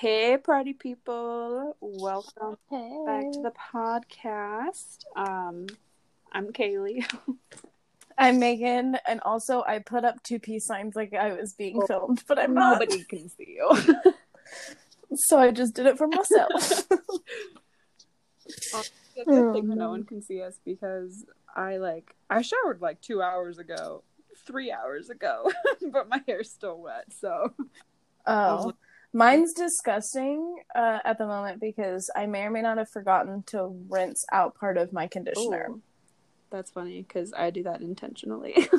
Hey, party people. Welcome Hey. back to the podcast. Um, I'm Kaylee. I'm Megan, and also I put up two peace signs like I was being Oh, filmed, but I'm not. Nobody can see you. So I just did it for myself. A good thing that no one can see us because I like I showered like two hours ago, three hours ago, but my hair's still wet. So oh, mine's disgusting uh, at the moment because I may or may not have forgotten to rinse out part of my conditioner. Ooh. that's funny because I do that intentionally.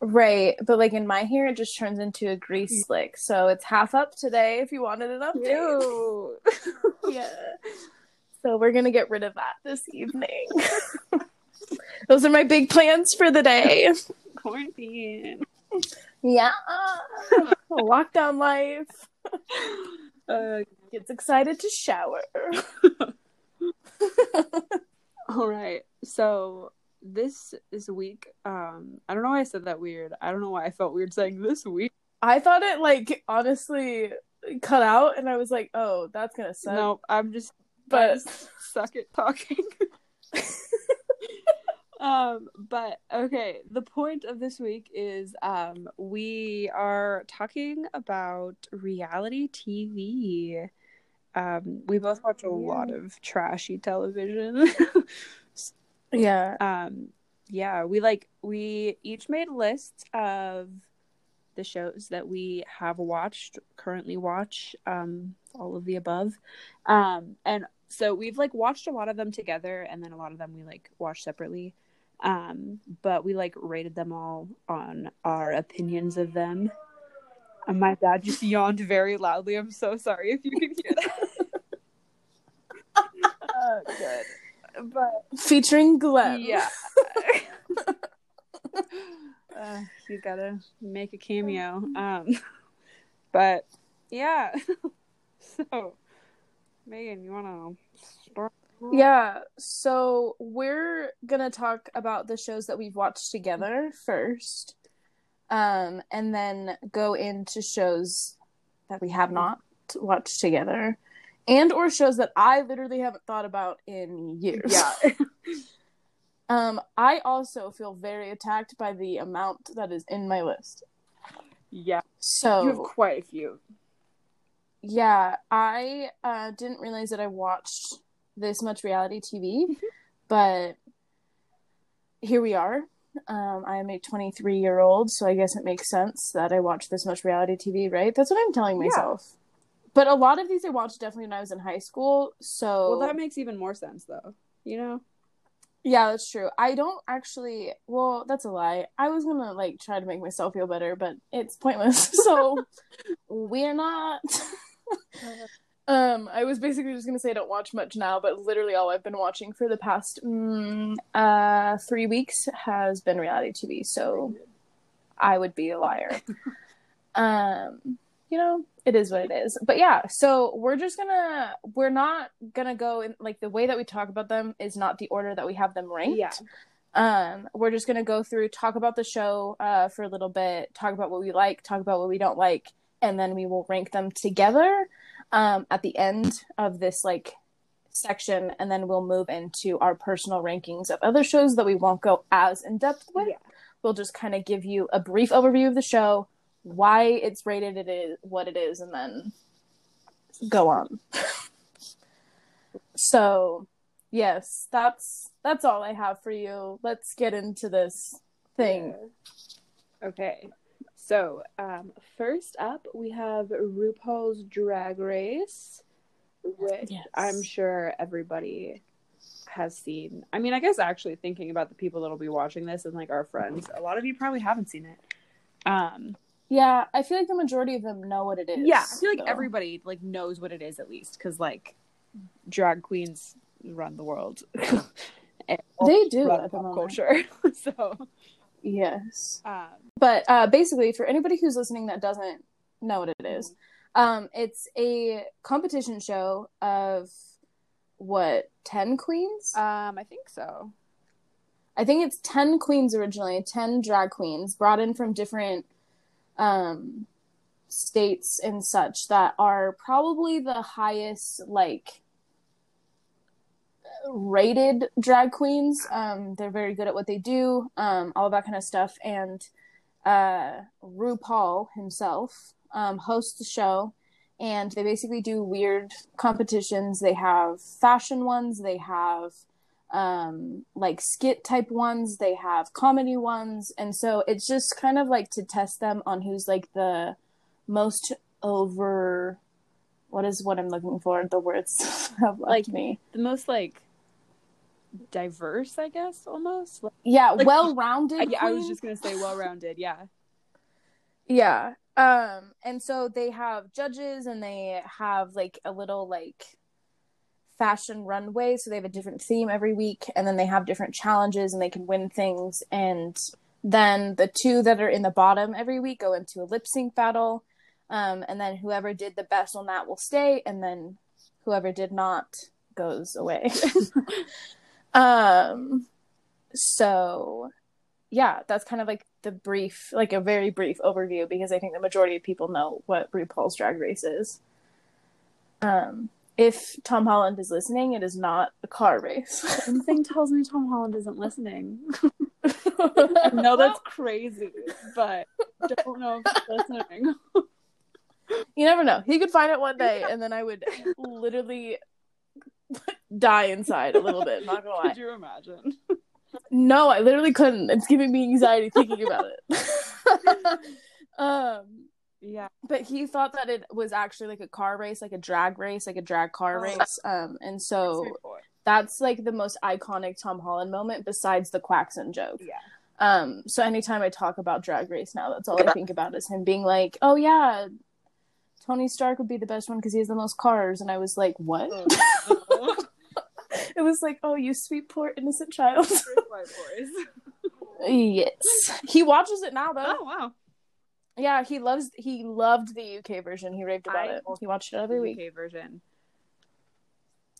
Right, but like in my hair, it just turns into a grease slick. So it's half up today. If you wanted an update, yeah. So we're gonna get rid of that this evening. Those are my big plans for the day. Quarantine. Yeah. Lockdown life. Uh, Gets excited to shower. all right. So this this week, um, I don't know why I said that weird. I don't know why I felt weird saying this week. I thought it like honestly cut out and I was like, oh, that's gonna suck. No, I'm just But- just suck at talking. um, but okay, the point of this week is um we are talking about reality TV. Um, we both watch a lot of trashy television. Yeah. um yeah we like we each made lists of the shows that we have watched currently watch um all of the above um and so we've like watched a lot of them together and then a lot of them we like watch separately um but we like rated them all on our opinions of them and my dad just yawned very loudly i'm so sorry if you can hear that uh, good but Featuring Glenn. yeah. uh, he's got to make a cameo. Um, but yeah. so, Megan, you want to start? Yeah. So we're gonna talk about the shows that we've watched together first. Um, and then go into shows that we have not watched together. And or shows that I literally haven't thought about in years. Yeah. Um, I also feel very attacked by the amount that is in my list. yeah. So You have quite a few. yeah, I uh, didn't realize that I watched this much reality TV, but here we are. Um, I am a 23 year old, so I guess it makes sense that I watch this much reality TV, right? That's what I'm telling Yeah. myself. But a lot of these I watched definitely when I was in high school, so Well, that makes even more sense, though. You know? Yeah, that's true. I don't actually. Well, that's a lie. I was gonna like try to make myself feel better, but it's pointless. So we're not. Um, I was basically just gonna say I don't watch much now, but literally all I've been watching for the past mm, uh three weeks has been reality TV. So I would be a liar. um, you know, it is what it is. But yeah, so we're just gonna we're not gonna go in like the way that we talk about them is not the order that we have them ranked. Yeah. Um, we're just gonna go through, talk about the show uh for a little bit, talk about what we like, talk about what we don't like, and then we will rank them together um at the end of this like section, and then we'll move into our personal rankings of other shows that we won't go as in depth with. Yeah. We'll just kind of give you a brief overview of the show, why it's rated it is what it is, and then go on. so yes, that's that's all I have for you. Let's get into this thing. Okay. So, um, first up, we have RuPaul's Drag Race, which Yes. I'm sure everybody has seen. I mean, I guess actually thinking about the people that'll be watching this and like our friends, a lot of you probably haven't seen it. Um, Yeah, I feel like the majority of them know what it is. yeah, I feel like everybody like knows what it is at least because like drag queens run the world. They do run pop moment. culture. so, Yes. um, But uh, basically, for anybody who's listening that doesn't know what it is, um, it's a competition show of what ten queens. um, I think so. I think it's ten queens originally, ten drag queens brought in from different um, states and such that are probably the highest like rated drag queens. Um, they're very good at what they do, um, all that kind of stuff. And uh, RuPaul himself um, hosts the show, and they basically do weird competitions. They have fashion ones, they have um like skit type ones they have comedy ones and so it's just kind of like to test them on who's like the most over what is what i'm looking for the words have left Like- me The most like diverse, I guess, almost. Like, yeah Like- well-rounded I, I was just gonna say well-rounded. Yeah. Yeah. Um and so they have judges and they have like a little like fashion runway so they have a different theme every week and then they have different challenges and they can win things and then the two that are in the bottom every week go into a lip sync battle um and then whoever did the best on that will stay and then whoever did not goes away um so yeah, that's kind of like the brief, like a very brief overview because I think the majority of people know what RuPaul's Drag Race is. Um, if Tom Holland is listening, it is not a car race. Something tells me Tom Holland isn't listening. I know that's crazy, but don't know if he's listening. You never know. He could find it one day, and then I would literally die inside a little bit. Not gonna lie. Could you imagine? No, I literally couldn't. It's giving me anxiety thinking about it. um, Yeah. but he thought that it was actually like a car race, like a drag race, like a drag car Oh. race. Um, and so that's like the most iconic Tom Holland moment besides the Quaxon joke. Yeah. Um, so anytime I talk about Drag Race now, that's all I think about is him being like, "Oh yeah, Tony Stark would be the best one because he has the most cars," and I was like, "What?" Mm-hmm. it was like, "Oh, you sweet poor innocent child." Yes, he watches it now though. Oh wow. Yeah, he loves. He loved the UK version. He raved about I it. He watched it every The week. UK version.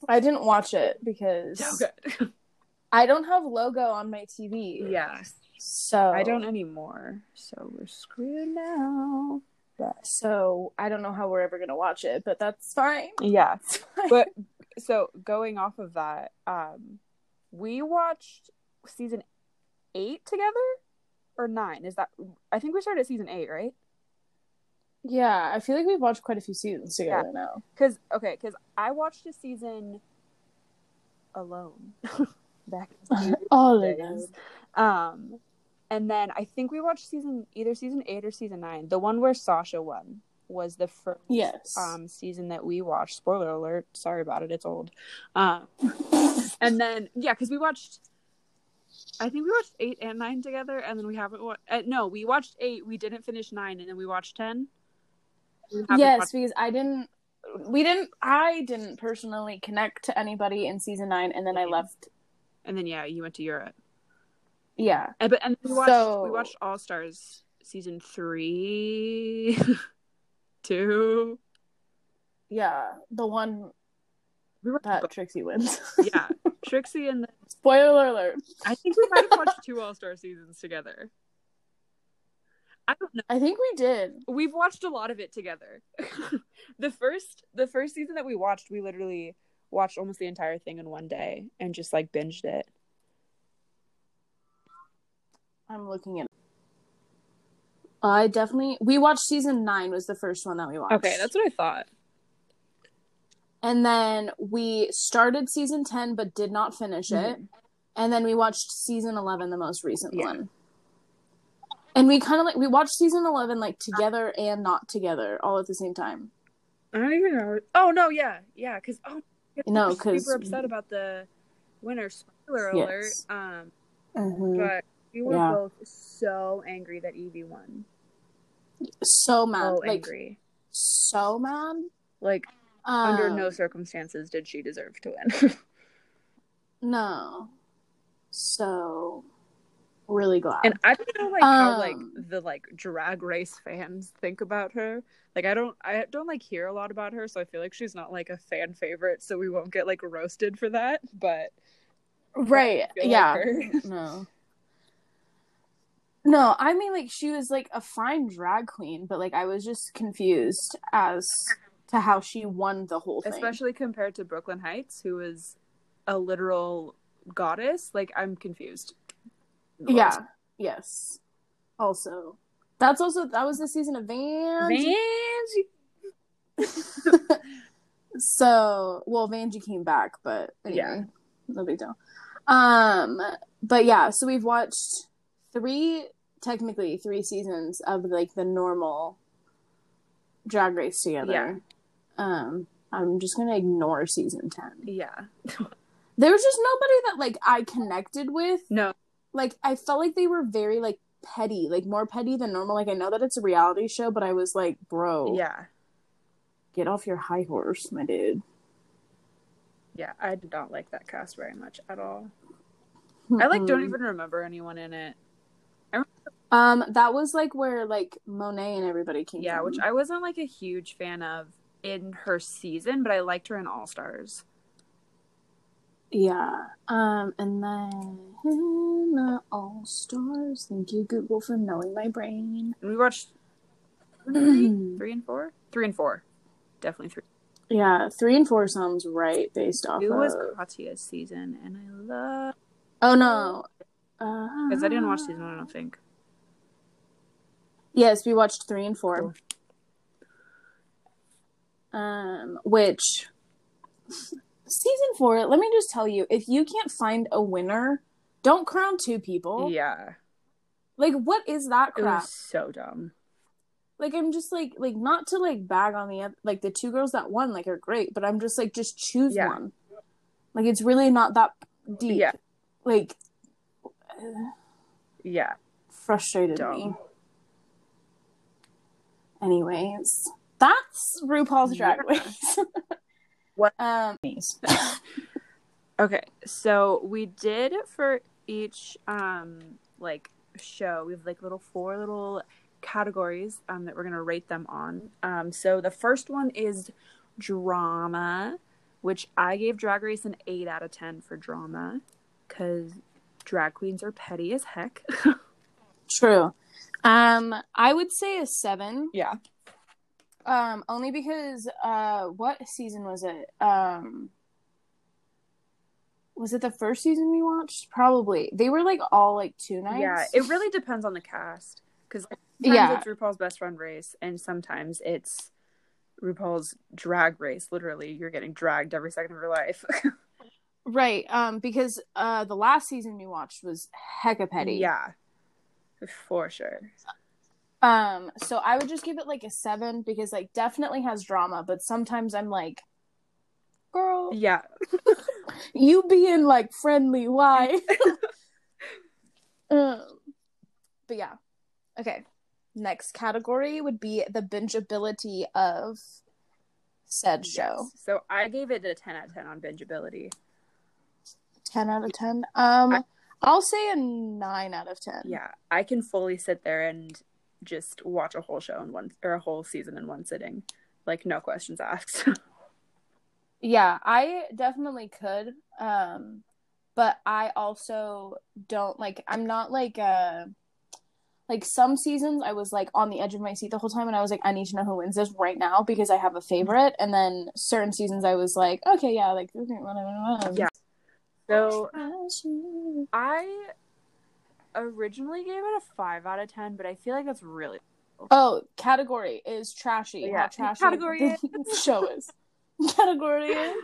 I didn't watch it because So good. I don't have logo on my TV. yeah. So I don't anymore. So we're screwed now. So I don't know how we're ever gonna watch it, but that's fine. Yeah. But so going off of that, um we watched season eight together? Or nine? Is that I think we started season eight, right? yeah, I feel like we've watched quite a few seasons together now. Because okay, because I watched a season alone back in the All days. Um, and then I think we watched season either season eight or season nine. The one where Sasha won was the first Yes. um season that we watched. Spoiler alert! Sorry about it. It's old. Um, and then yeah, because we watched. I think we watched eight and nine together, and then we haven't. Wa- uh, no, we watched eight. We didn't finish nine, and then we watched ten. We yes, watched- because I didn't. We didn't. I didn't personally connect to anybody in season nine, and then I left. and then yeah, you went to Europe. Yeah. And but and we watched So- we watched All Stars season three, two. Yeah, the one We were that Trixie wins. yeah, Trixie and the, Spoiler alert. I think we might have watched two All Star seasons together. I don't know. I think we did. We've watched a lot of it together. the first the first season that we watched, we literally watched almost the entire thing in one day and just like binged it. I'm looking at. I definitely we watched season nine was the first one that we watched. Okay, that's what I thought. and then we started season ten but did not finish it, and then we watched season eleven, the most recent Yeah. one. And we kind of like we watched season eleven like together and not together all at the same time. I don't even know. Oh no, yeah, yeah, because oh No, we're 'cause- super upset about the winner. Spoiler Yes. alert. Um, Mhm. but we were Yeah. both so angry that Yvie won. So mad, So like angry. so mad. Like under Um, no circumstances did she deserve to win. no. So really glad. and I don't know like how like Um, the like drag race fans think about her. Like I don't I don't like hear a lot about her, so I feel like she's not like a fan favorite, so we won't get like roasted for that. But right feel like yeah no No, I mean like she was like a fine drag queen, but like I was just confused as to how she won the whole thing. Especially compared to Brooklyn Heights, who was a literal goddess. Like I'm confused. Yeah. Yes. Also, that's also that was the season of Van. Vanjie. so well, Vanjie came back, but anyway, Yeah. no big deal. Um, but yeah, so we've watched three, technically three seasons of like the normal Drag Race together. Yeah. Um, I'm just gonna ignore season ten. Yeah. There was just nobody that like I connected with. No. Like I felt like they were very like petty, like more petty than normal. Like I know that it's a reality show, but I was like, bro, Yeah. get off your high horse, my dude. Yeah. I did not like that cast very much at all. I like don't even remember anyone in it. Um, that was like where like Monet and everybody came. Yeah, from. which I wasn't like a huge fan of in her season, but I liked her in All Stars. yeah. Um, and then the All Stars. Thank you, Google, for knowing my brain. And we watched three, three and four, three and four, definitely three. yeah, three and four sounds right based off. It was of... Katya's season, and I love Oh no, because I didn't watch season one. I don't think. Yes, we watched three and four. Cool. Um, which season four? Let me just tell you, if you can't find a winner, don't crown two people. Yeah, Like, what is that crap? so dumb. Like, I'm just like, like not to like bag on the like the two girls that won, like are great, but I'm just like, just choose Yeah. one. Like, it's really not that deep. Yeah. Like, Yeah, frustrated Dumb. me. Anyways, that's RuPaul's Drag Yeah. Race. What- Um. Okay, so we did for each um like show, we have like little four little categories um that we're gonna rate them on. Um so the first one is drama, which I gave Drag Race an eight out of ten for drama, because drag queens are petty as heck. True. Um, I would say a seven. yeah. Um, only because uh, what season was it? Um, was it the first season we watched? Probably. They were like all like two nights. Yeah, it really depends on the cast. Because like, sometimes Yeah. it's RuPaul's Best Friend Race, and sometimes it's RuPaul's Drag Race. Literally, you're getting dragged every second of your life. right. Um, because uh, the last season we watched was hecka petty. yeah, for sure. Um, so I would just give it like a seven because like definitely has drama, but sometimes I'm like, girl, Yeah, you being like friendly, why? um, but yeah, okay. Next category would be the bingeability of said show. Yes. So I gave it a ten out of ten on bingeability. Ten out of ten. Um, I- I'll say a nine out of ten. Yeah, I can fully sit there and just watch a whole show in one or a whole season in one sitting, like no questions asked. Yeah, I definitely could. Um, but I also don't like I'm not like uh like some seasons I was like on the edge of my seat the whole time and I was like I need to know who wins this right now because I have a favorite and then certain seasons I was like okay yeah like okay, whatever, whatever. Yeah. So I originally gave it a five out of ten, but I feel like that's really Oh, category is trashy. Yeah, trashy category the show is. category is.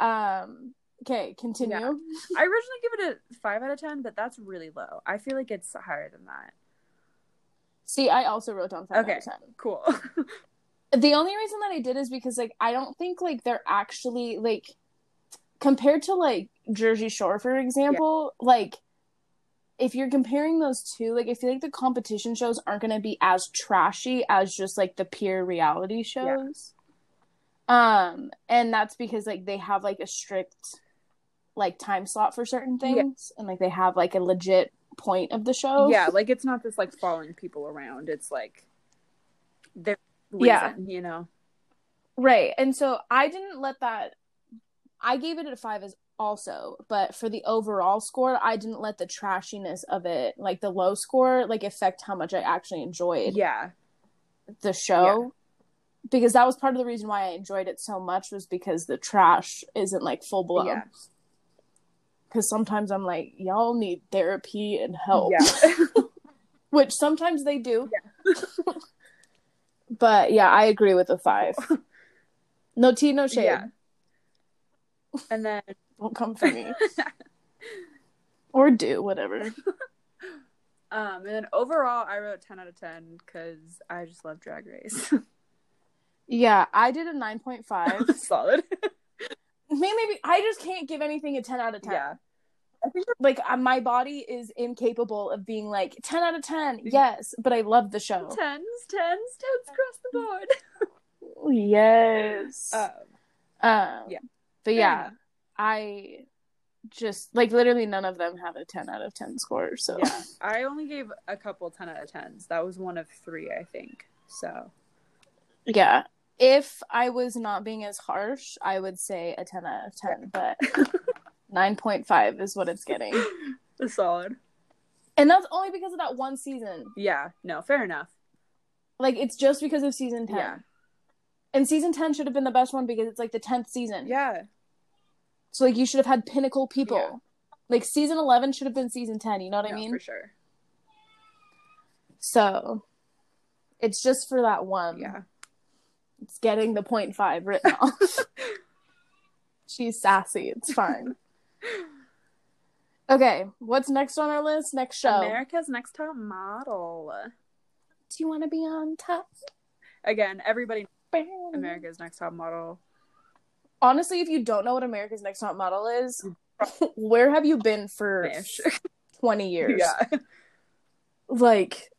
Um. Okay, continue. Yeah. I originally gave it a five out of ten, but that's really low. I feel like it's higher than that. See, I also wrote down five Okay. out of ten. Cool. The only reason that I did is because like I don't think like they're actually like compared to like Jersey Shore, for example, like if you're comparing those two, like I feel like the competition shows aren't gonna be as trashy as just like the pure reality shows. Um, and that's because like they have like a strict like time slot for certain Yeah. things and like they have like a legit point of the show. yeah, like it's not just like following people around. It's like their Yeah. you know. Right. And so I didn't let that I gave it a 5 as also, but for the overall score, I didn't let the trashiness of it, like the low score, like affect how much I actually enjoyed Yeah. the show. Because that was part of the reason why I enjoyed it so much was because the trash isn't like full blown. Yeah. Because sometimes I'm like, y'all need therapy and help. Yeah. Which sometimes they do. but yeah, I agree with the five. No tea, no shade. Yeah. and then Don't come for me. or do, whatever. um and then overall I wrote 10 out of 10 cuz I just love drag race. Yeah, I did a 9.5. Solid. Maybe, maybe I just can't give anything a 10 out of 10. Yeah. Like uh, my body is incapable of being like 10 out of 10. Yes, but I love the show. 10s, 10s, 10s across the board. Yes. Um, um, yeah. But yeah, enough. I just like literally none of them have a 10 out of 10 score. So yeah. I only gave a couple 10 out of 10s. That was one of 3, I think. So, yeah. If I was not being as harsh, I would say a 10 out of 10, but 9.5 is what it's getting. solid. And that's only because of that one season. Yeah, no, fair enough. Like it's just because of season 10. Yeah. And season 10 should have been the best one because it's like the 10th season. Yeah. So like you should have had pinnacle people. Yeah. Like season 11 should have been season 10, you know what I mean? For sure. So it's just for that one. Yeah. It's getting the point five written off. She's sassy. It's fine. Okay, what's next on our list? Next show. America's Next Top Model. Do you want to be on top? Again, everybody America's Next Top Model. Honestly, if you don't know what America's Next Top Model is, mm. where have you been for Fish. 20 years? yeah. Like,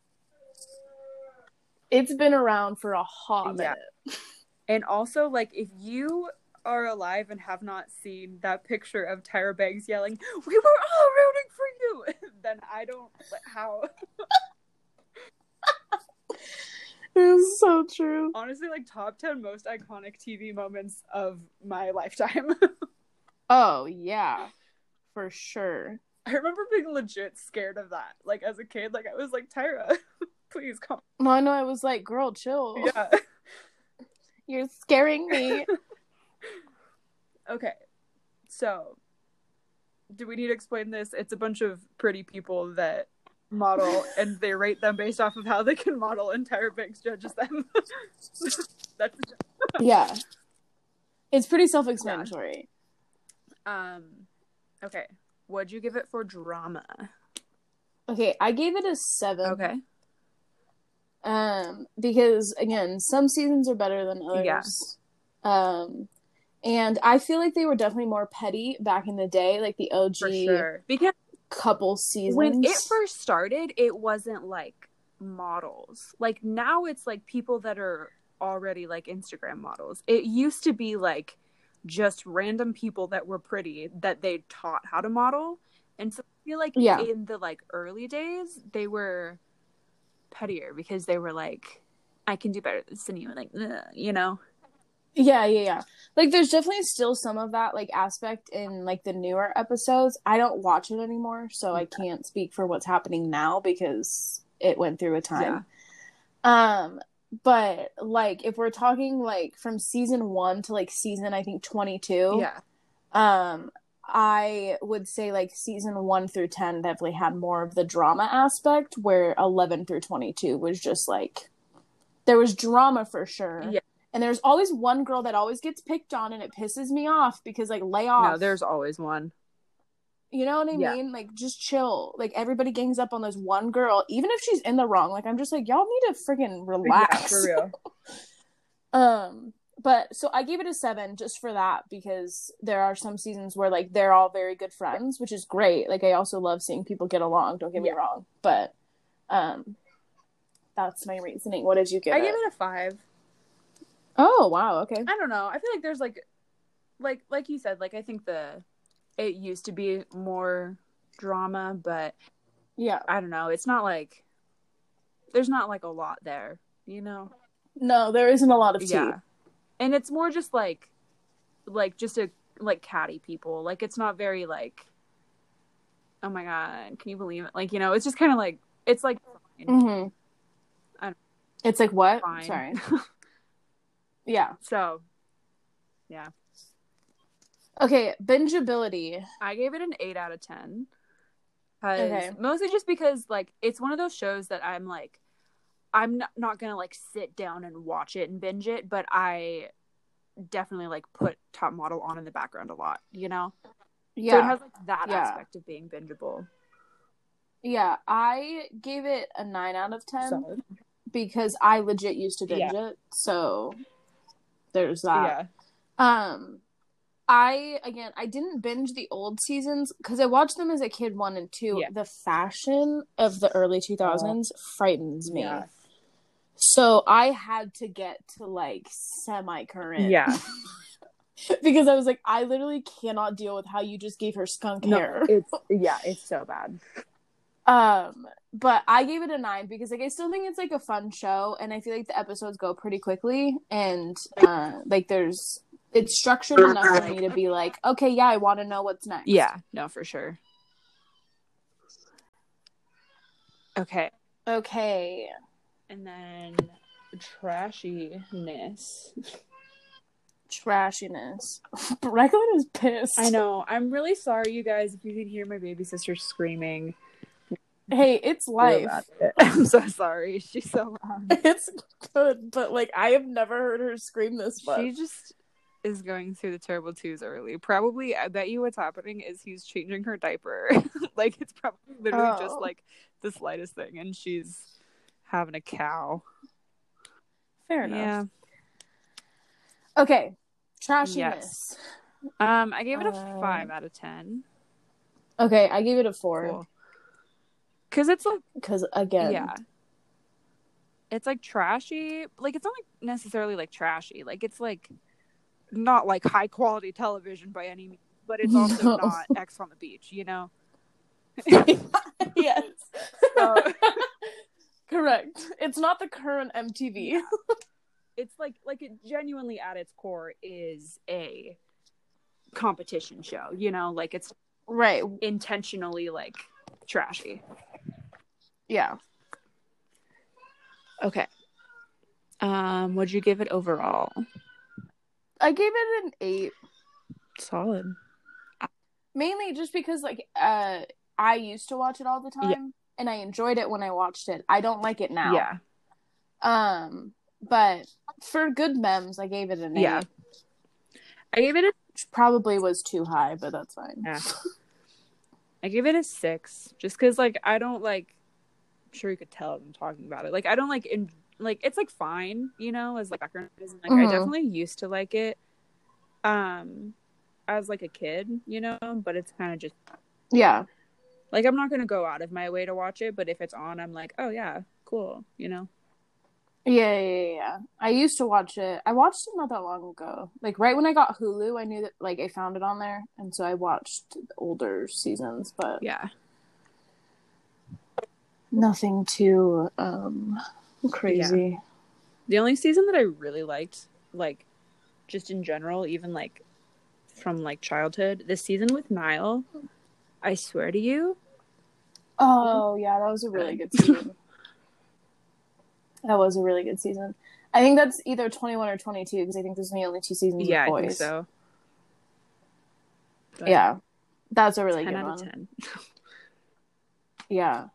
it's been around for a hot Yeah. minute. And also, like, if you are alive and have not seen that picture of Tyra Banks yelling, "We were all rooting for you," then I don't like, how. It's so true. Honestly, like top ten most iconic TV moments of my lifetime. Oh, yeah. For sure. I remember being legit scared of that. Like as a kid, like I was like, Tyra, please come. No, I know. I was like, girl, chill. Yeah. You're scaring me. Okay. So, do we need to explain this? It's a bunch of pretty people that model and they rate them based off of how they can model and Tyra Banks judges them. That's yeah. It's pretty self explanatory. um okay. What'd you give it for drama? Okay, I gave it a seven. Okay. Um, because again, some seasons are better than others. Um, and I feel like they were definitely more petty back in the day, like the OG For sure. Because couple seasons. when it first started, it wasn't like models. Like now it's like people that are already like Instagram models. It used to be like just random people that were pretty that they taught how to model. And so I feel like Yeah. in the like early days, they were pettier because they were like, I can do better than you, like, you know? Yeah, yeah, yeah. Like there's definitely still some of that like aspect in like the newer episodes. I don't watch it anymore, so I can't speak for what's happening now because it went through a time. Um but like if we're talking like from season 1 to like season I think 22, Yeah. um I would say like season 1 through 10 definitely had more of the drama aspect where 11 through 22 was just like there was drama for sure. Yeah. And there's always one girl that always gets picked on and it pisses me off because like lay off. No, there's always one. you know what I Yeah. mean? Like just chill. Like everybody gangs up on this one girl, even if she's in the wrong. Like I'm just like, y'all need to freaking relax. Yeah, for real. Um, but so I gave it a seven just for that because there are some seasons where like they're all very good friends, which is great. Like I also love seeing people get along. Don't get me Yeah. wrong, but um, that's my reasoning. What did you give I it? give it a five. Oh wow, okay. I don't know. I feel like there's like like like you said, like I think the it used to be more drama, but Yeah, I don't know. It's not like there's not like a lot there, you know? no, there isn't a lot of tea. Yeah. And it's more just like like just a like catty people. Like it's not very like oh my god, can you believe it? Like, you know, it's just kind of like it's like Mm-hmm. I don't- It's like what? fine. Sorry. Yeah. so, yeah. Okay. Bingeability. I gave it an 8 out of 10. Okay. Mostly just because like it's one of those shows that I'm like I'm not, not going to like sit down and watch it and binge it, but I definitely like put top model on in the background a lot, you know? Yeah. So it has like that Yeah. aspect of being bingeable. yeah. I gave it a nine out of ten Solid. because I legit used to binge it. So there's that. Um, I again, I didn't binge the old seasons because I watched them as a kid, one and two. Yeah. The fashion of the early two thousands frightens me. Yeah. So I had to get to like semi current. Yeah. because I was like, I literally cannot deal with how you just gave her skunk hair. it's yeah, it's so bad. Um, but I gave it a nine because like I still think it's like a fun show, and I feel like the episodes go pretty quickly, and uh, like there's it's structured enough for me to be like, okay, yeah, I want to know what's next. Yeah, no, for sure. Okay, Okay. and then trashiness. Trashiness. Brooklyn is pissed. I know. I'm really sorry, you guys, if you can hear my baby sister screaming. Hey, it's life. it. I'm so sorry. She's so loud. It's good, but like I have never heard her scream this much. She just is going through the terrible twos early. Probably, I bet you what's happening is he's changing her diaper. like it's probably literally just Oh. like the slightest thing, and she's having a cow. Fair enough. Yeah. Okay. Trashiness. Yes. Um, I gave it a Uh, five out of ten. Okay, I gave it a four Cool. Cause it's like because again, yeah, it's like trashy. Like it's not like necessarily like trashy. Like it's like not like high quality television by any means, but it's also No. not Ex on the beach. You know. yes. So- Correct. It's not the current MTV. it's like like it genuinely at its core is a competition show you know like it's Right. intentionally like trashy Yeah. okay um would you give it overall I gave it an eight, solid mainly just because like uh I used to watch it all the time Yeah. and I enjoyed it when I watched it. I don't like it now. yeah Um, but for good memes, I gave it an eight. Yeah. i gave it a probably was too high, but that's fine. Yeah. I give it a six, just because like I don't like. Sure you could tell I'm talking about it. Like I don't like in like it's like fine, you know, as like background. music. Like Mhm. I definitely used to like it, um, as like a kid, you know. But it's kind of just Yeah. like I'm not gonna go out of my way to watch it. But if it's on, I'm like, oh yeah, cool, you know. Yeah, yeah, yeah, yeah. I used to watch it. I watched it not that long ago. Like right when I got Hulu, I knew that like I found it on there, and so I watched the older seasons, but Yeah, nothing too um crazy. the only season that I really liked, like, just in general, even like from like childhood, this season with Nyle. I swear to you, Oh yeah, that was a really good season. that was a really good season. I think that's either twenty one or twenty two because I think there's only two seasons yeah, of I boys. think so. But Yeah, that's a really 10 good out one. of 10. Yeah.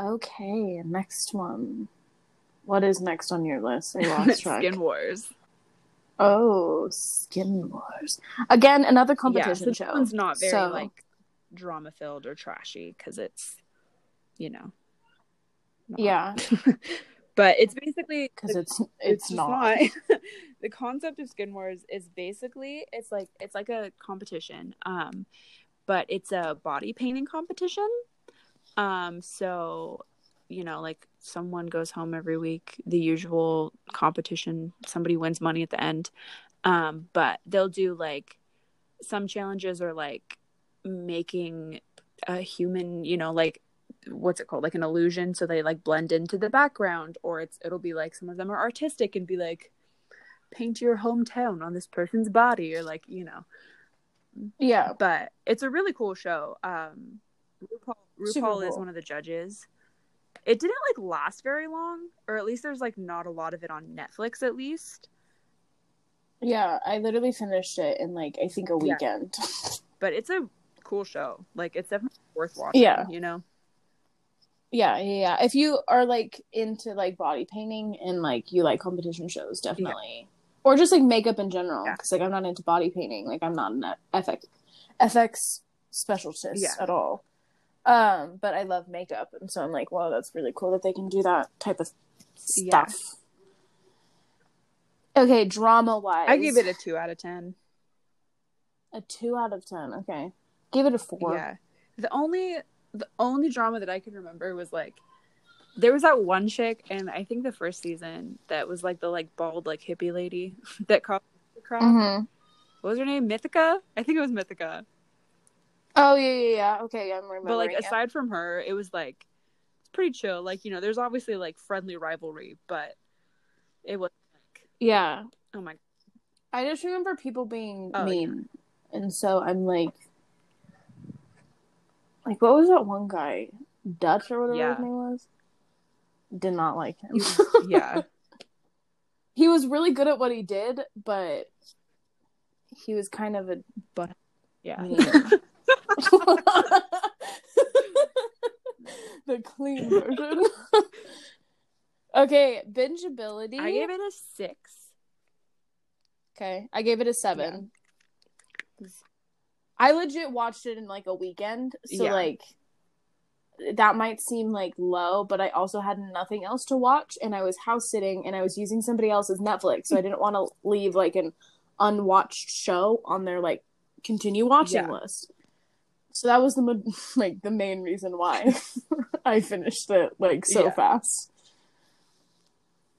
Okay, next one. What is next on your list? I lost track. Skin Wars. Oh, Skin Wars. Again, another Yeah, so competition this show. one's not very So- like drama filled or trashy because it's, you know. not. Yeah, but it's basically because the- it's it's, just not. the concept of Skin Wars is basically it's like it's like a competition, um, but it's a body painting competition. Um, so you know, like someone goes home every week, the usual competition. Somebody wins money at the end, um, but they'll do like some challenges are like making a human, you know, like what's it called like an illusion so they like blend into the background or it's it'll be like some of them are artistic and be like paint your hometown on this person's body or like you know Yeah. but it's a really cool show um RuPaul, RuPaul is one of the judges it didn't like last very long or at least there's like not a lot of it on Netflix at least Yeah. I literally finished it in like I think a Yeah. weekend. but it's a cool show like it's definitely worth watching Yeah. you know Yeah, yeah, yeah. If you are like into like body painting and like you like competition shows, definitely. Or just like makeup in general, Yeah. because like I'm not into body painting. Like I'm not an FX FX specialist Yeah. at all. Um, but I love makeup, and so I'm like, wow, that's really cool that they can do that type of Yeah. stuff. Okay, drama wise, I gave it a two out of ten. a two out of ten. Okay, give it a four. Yeah. The only the only drama that I can remember was like there was that one chick and I think the first season that was like the like bald like hippie lady that caused the crowd. Mm-hmm. What was her name? Mythica? I think it was Mythica. Oh yeah, yeah, yeah. Okay, I'm remembering. But like it. aside from her, it was like it's pretty chill. Like, you know, there's obviously like friendly rivalry, but it was like yeah, oh my I just remember people being Oh, mean, and so I'm like, like what was that one guy, Dutch or whatever Yeah. his name was? Did not like him. yeah. he was really good at what he did, but he was kind of a but Yeah. the clean version. okay, bingeability. I gave it a six. Okay, I gave it a seven. I legit watched it in like a weekend, so Yeah. like that might seem like low, but I also had nothing else to watch, and I was house sitting, and I was using somebody else's Netflix, so I didn't want to leave like an unwatched show on their like continue watching Yeah. list. So that was the like the main reason why I finished it like so Yeah. fast.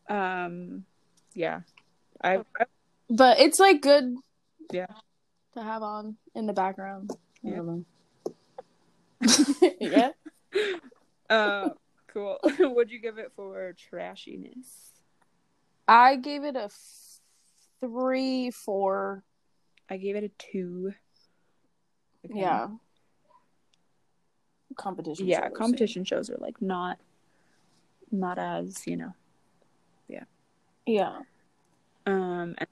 Um yeah. I, I But it's like good, Yeah. to have on in the background. I Yeah. don't know. yeah. uh cool. What'd you give it for trashiness? I gave it a f- three, four. I gave it a two. Okay. Yeah. Competition. Yeah, competition shows are like not not as, you know. Yeah. Yeah um and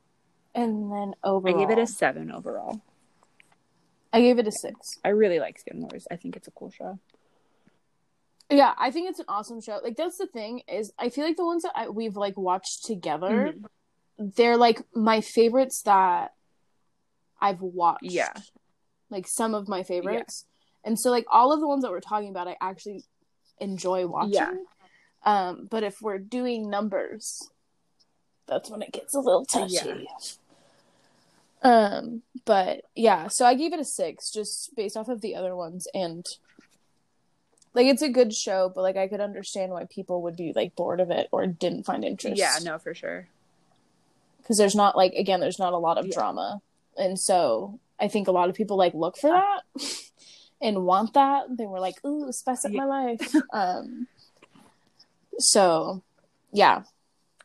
And then overall I gave it a seven overall. I gave it a six. I really like Skin Wars. I think it's a cool show. Yeah, I think it's an awesome show. Like that's the thing is, I feel like the ones that I, we've like watched together, Mhm. they're like my favorites that I've watched. Yeah. like some of my favorites, and so like all of the ones that we're talking about, I actually enjoy watching. Yeah. Um, but if we're doing numbers, that's when it gets a little touchy. Yeah. Um, but yeah, so I gave it a six just based off of the other ones and like it's a good show, but like I could understand why people would be like bored of it or didn't find interest. Yeah, no, for sure. Because there's not like again, there's not a lot of Yeah. drama. And so I think a lot of people like look for that and want that. They were like, ooh, spice up Yeah. my life. um so yeah.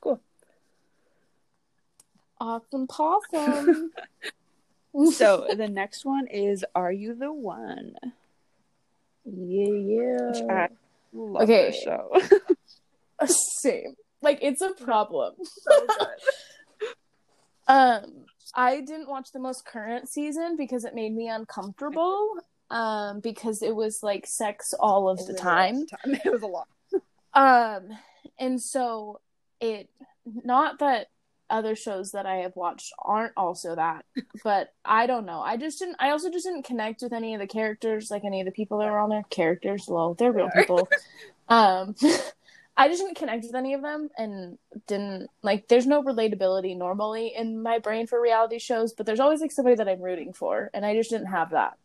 Cool. Awesome possum. So the next one is Are You the One? yeah, Which yeah. I love Okay. this show. Same. Like it's a problem. so. Um, I didn't watch the most current season because it made me uncomfortable. Um, because it was like sex all of the time. It was a lot. Um, and so it not that other shows that I have watched aren't also that, but I don't know. I just didn't. I also just didn't connect with any of the characters, like any of the people that were on there. Characters, well, they're real people. um, I just didn't connect with any of them, and didn't like. There's no relatability normally in my brain for reality shows, but there's always like somebody that I'm rooting for, and I just didn't have that.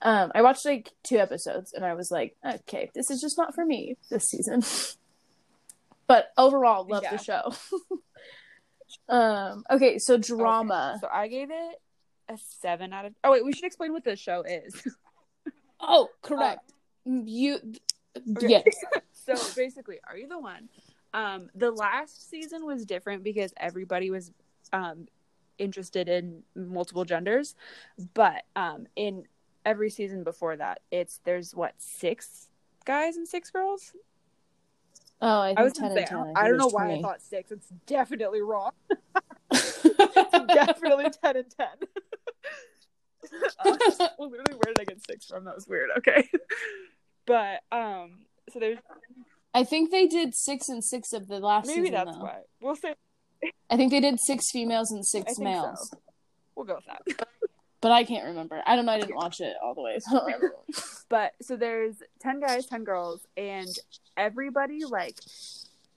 Um, I watched like two episodes, and I was like, okay, this is just not for me this season. but overall, love Yeah. the show. um, okay, so drama. Okay, So I gave it a seven out of. Oh wait, we should explain what the show is. Oh, correct. you, Okay. yes, so basically, are you the one? Um, the last season was different because everybody was um interested in multiple genders but um in every season before that it's there's what six guys and six girls Oh, I, i was 10 say and 10. i, I don't know was why i thought six it's definitely wrong it's definitely 10 and 10 Uh, well, literally where did i get six from that was weird okay but um so there's I think they did six and six of the last maybe season. that's though. why we'll say I think they did six females and six males. so. we'll go with that But I can't remember. I don't know. I didn't watch it all the way. So I don't remember. but so there's 10 guys 10 girls and everybody like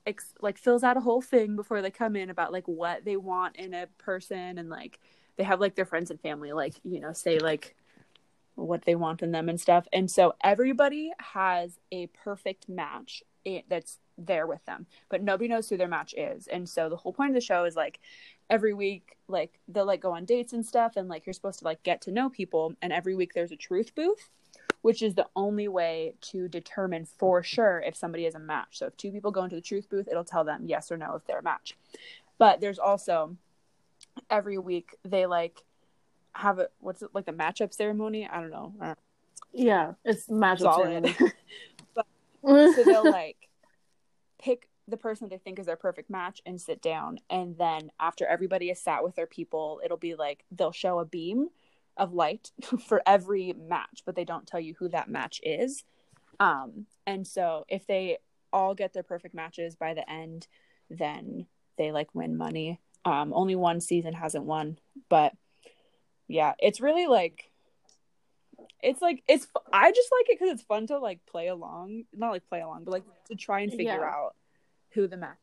ex- like fills out a whole thing before they come in about like what they want in a person and like they have like their friends and family like you know say like what they want in them and stuff and so everybody has a perfect match that's there with them but nobody knows who their match is and so the whole point of the show is like every week like they'll like go on dates and stuff and like you're supposed to like get to know people and every week there's a truth booth which is the only way to determine for sure if somebody is a match. So if two people go into the truth booth it'll tell them yes or no if they're a match. But there's also every week they like have a what's it like the matchup ceremony? I don't know. Yeah, it's magic. solid. so they'll like pick the person they think is their perfect match and sit down. And then after everybody has sat with their people it'll be like they'll show a beam of light for every match but they don't tell you who that match is. Um and so if they all get their perfect matches by the end then they like win money. Um only one season hasn't won but yeah it's really like it's like it's i just like it because it's fun to like play along not like play along but like to try and figure Yeah. out who the match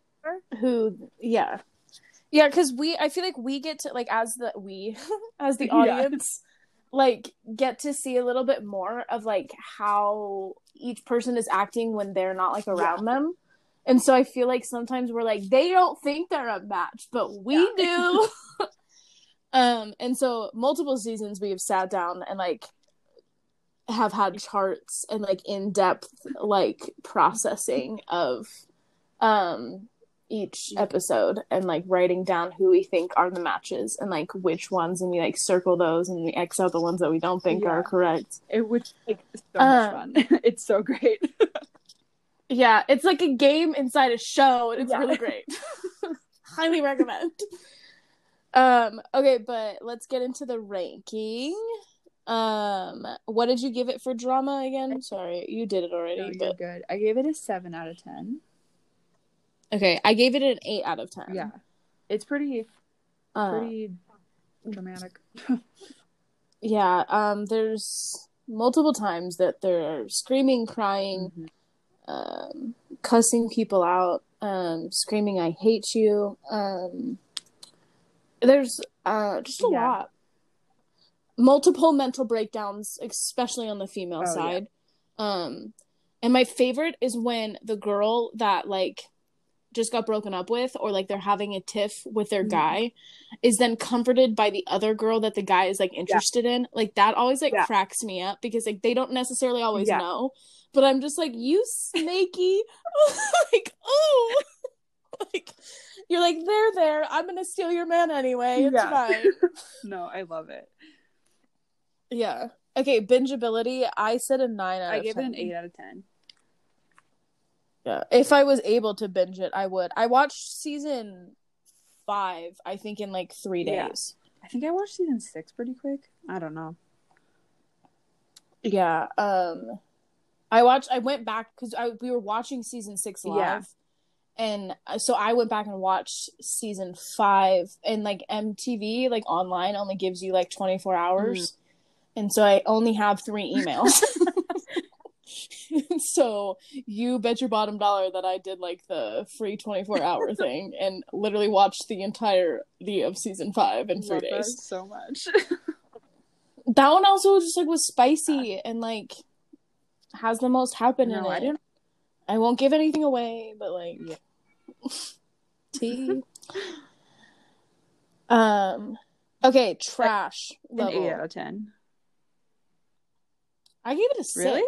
Who? Yeah, yeah. Because we, I feel like we get to like as the we, as the Yeah. audience, like get to see a little bit more of like how each person is acting when they're not like around them. And so I feel like sometimes we're like they don't think they're a match, but we Yeah. do. um, and so multiple seasons we have sat down and like have had charts and like in depth like processing of um each episode and like writing down who we think are the matches and like which ones and we like circle those and we X out the ones that we don't think Yeah. are correct. it would like so much Um, fun it's so great Yeah, it's like a game inside a show and it's Yeah. really great. Highly recommend. Um okay, but let's get into the ranking. Um what did you give it for drama again? Sorry, you did it already, No, but good i gave it a 7 out of 10 okay, I gave it an 8 out of 10. yeah it's pretty Uh, pretty dramatic yeah, um there's multiple times that they're screaming, crying, Mhm. um, cussing people out, um, screaming "I hate you." Um, there's uh, just a Yeah. lot. Multiple mental breakdowns, especially on the female Oh, yeah. side. Um, and my favorite is when the girl that like just got broken up with, or like they're having a tiff with their Mhm. guy, is then comforted by the other girl that the guy is like interested in. Like that always like Yeah. cracks me up because like they don't necessarily always Yeah. know but I'm just like, you snaky. like, oh. like, you're like, they're there. I'm going to steal your man anyway. It's Yeah. fine. no i love it yeah. Okay, bingeability. I said a 9 out i of gave it an 8 out of 10 Yeah. If I was able to binge it, I would. I watched season five, I think, in like three Yeah. days. i think i watched season 6 pretty quick i don't know Yeah. Um, I watched. I went back because I we were watching season six live, Yeah. and uh, so I went back and watched season five. And like MTV, like online, only gives you like twenty four hours, and so I only have three emails. so you bet your bottom dollar that I did like the free twenty four hour thing and literally watched the entire the of season five in three days. so much That one also just like was spicy and like has the most happen in no it. i didn't I won't give anything away, but like Yeah. tea. um okay, trash an level. 8 out of 10 I gave it a six. Really?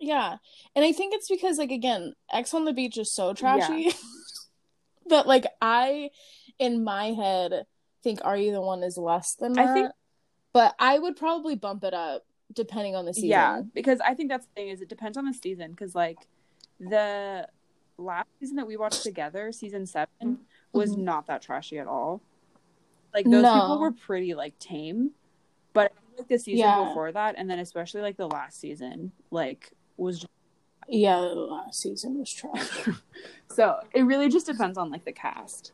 Yeah. And I think it's because like again, Ex on the beach is so trashy that like I in my head think Are You the One is less than that. I think- but I would probably bump it up depending on the season. Yeah, because I think that's the thing is it depends on the season. Because like the last season that we watched together, season 7 was Mhm. not that trashy at all. Like those No. people were pretty like tame, but like the season Yeah. before that, and then especially like the last season, like was just... Yeah, the last season was trash. so it really just depends on like the cast.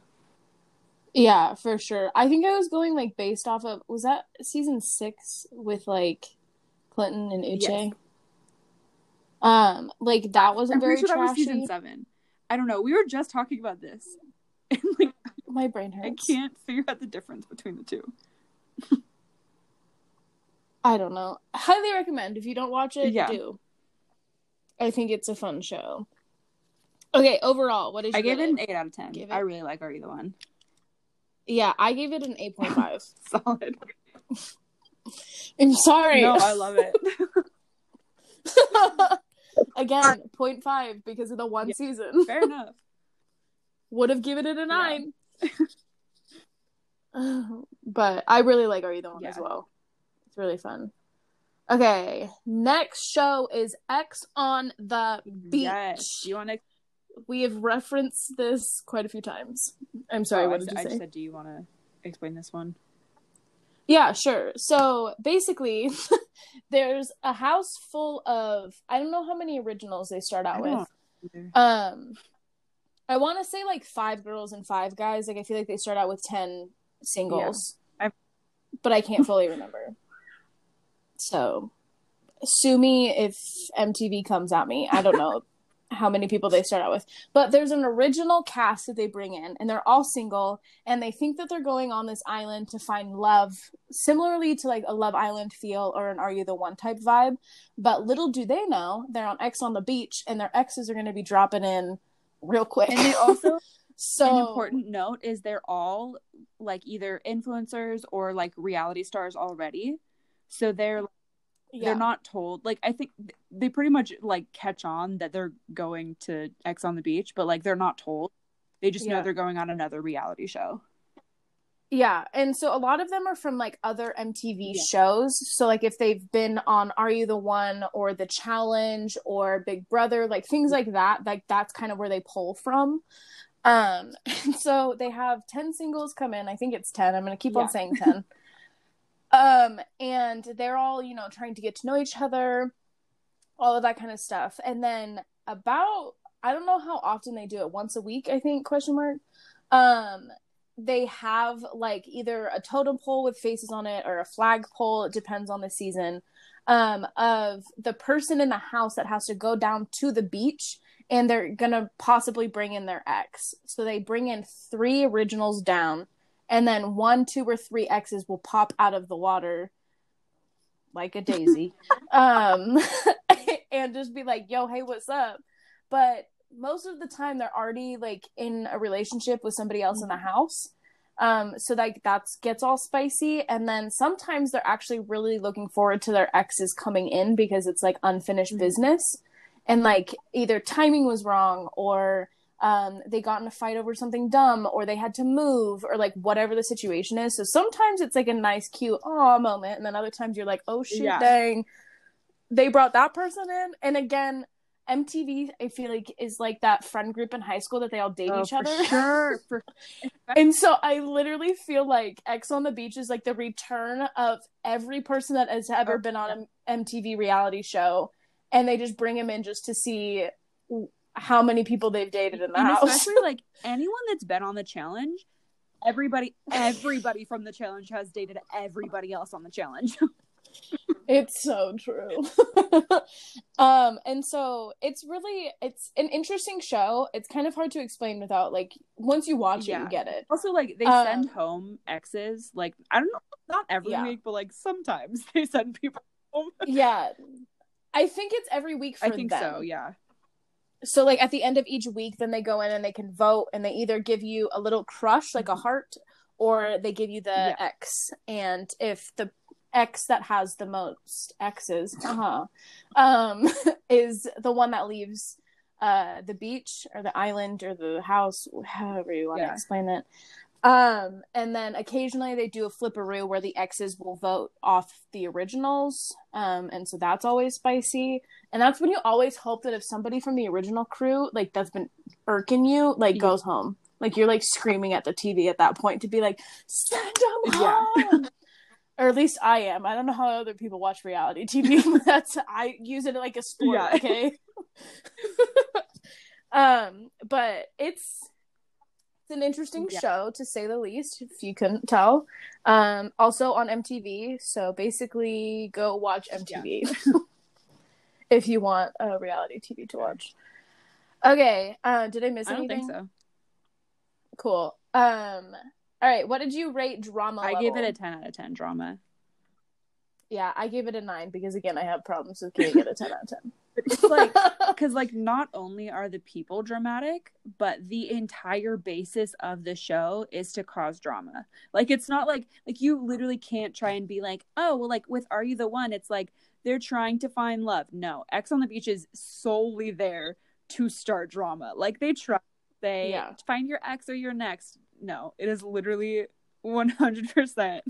yeah, for sure. I think I was going like based off of was that season six with like Clinton and Uche? Yes. Um, like that wasn't I'm very sure that was season seven. I don't know. We were just talking about this, and like My brain hurts. I can't figure out the difference between the two. I don't know. Highly recommend if you don't watch it, Yeah. do. I think it's a fun show. Okay, overall, what did you I gave give it an eight out of ten. Give I it- really like Are You the One? Yeah, I gave it an eight point five. Solid. I'm sorry. No, I love it. Again, 0.5 because of the one Yeah. season. Fair enough. Would have given it a nine. but I really like Are You the One as well. It's really fun. Okay, next show is Ex on the Beach. Yes. You want to? We have referenced this quite a few times. I'm sorry, oh, what I, did you I say? just said, do you want to explain this one? Yeah, sure. So basically, there's a house full of I don't know how many originals they start out with. either. Um, I want to say like five girls and five guys. Like I feel like they start out with ten singles, I've- but I can't fully remember. So, sue me if MTV comes at me. I don't know how many people they start out with, but there's an original cast that they bring in, and they're all single, and they think that they're going on this island to find love, similarly to like a Love Island feel or an Are You the One type vibe. But little do they know, they're on Ex on the beach, and their exes are going to be dropping in real quick. And they also so an important note is they're all like either influencers or like reality stars already. So they're yeah. they're not told like I think they pretty much like catch on that they're going to Ex on the beach, but like they're not told. They just know they're going on another reality show. Yeah, and so a lot of them are from like other MTV Yeah. shows. So like if they've been on Are You the One or The Challenge or Big Brother, like things like that, like that's kind of where they pull from. Um and so they have 10 singles come in. I think it's 10. I'm going to keep Yeah. on saying 10. um and they're all, you know, trying to get to know each other, all of that kind of stuff. And then about I don't know how often they do it, once a week, I think question mark. Um they have like either a totem pole with faces on it or a flag pole it depends on the season um of the person in the house that has to go down to the beach and they're gonna possibly bring in their ex so they bring in three originals down and then one two or three exes will pop out of the water like a daisy. Um and just be like yo hey what's up? But most of the time they're already like in a relationship with somebody else in the house. Um so like that's gets all spicy. And then sometimes they're actually really looking forward to their exes coming in because it's like unfinished Mhm. business. And like either timing was wrong or um they got in a fight over something dumb or they had to move or like whatever the situation is so sometimes it's like a nice cute oh moment and then other times you're like oh shit Yeah. dang they brought that person in and again MTV, I feel like, is like that friend group in high school that they all date Oh, each for other. sure. For And so I literally feel like Ex on the Beach is like the return of every person that has ever Oh, been on an MTV reality show. And they just bring him in just to see how many people they've dated in the and house. especially like anyone that's been on the challenge, everybody everybody from the challenge has dated everybody else on the challenge. It's so true. um, and so it's really it's an interesting show. It's kind of hard to explain without like once you watch it, you get it. also, like they Um, send home exes. Like I don't know, not every Yeah. week, but like sometimes they send people home. Yeah. I think it's every week for I think them. so. Yeah. So like at the end of each week, then they go in and they can vote, and they either give you a little crush, like a heart, or they give you the Yeah. X. And if the X that has the most X's, uh-huh, um, is the one that leaves uh the beach or the island or the house, however you want to explain it, Um, and then occasionally they do a flipperoo where the exes will vote off the originals. Um, and so that's always spicy. And that's when you always hope that if somebody from the original crew, like that's been irking you, like Yeah. goes home. Like you're like screaming at the TV at that point to be like, send them Yeah. home. or at least I am. I don't know how other people watch reality TV. but That's I use it like a sport. Yeah. Okay. um, but it's it's an interesting Yeah. show to say the least, if you couldn't tell. Um, also on MTV. So basically, go watch MTV if you want a reality TV to watch. Okay. Uh, did I miss I don't anything? think so. Cool. Um. All right. What did you rate drama? I gave it a 10 out of 10 drama. Yeah, I gave it a nine because again, I have problems with giving it a ten out of ten. It's like because like not only are the people dramatic but the entire basis of the show is to cause drama. Like it's not like like you literally can't try and be like oh well like with are you the one? It's like they're trying to find love. No Ex on the beach is solely there to start drama. Like they try they Yeah. find your ex or your next. No it is literally 100%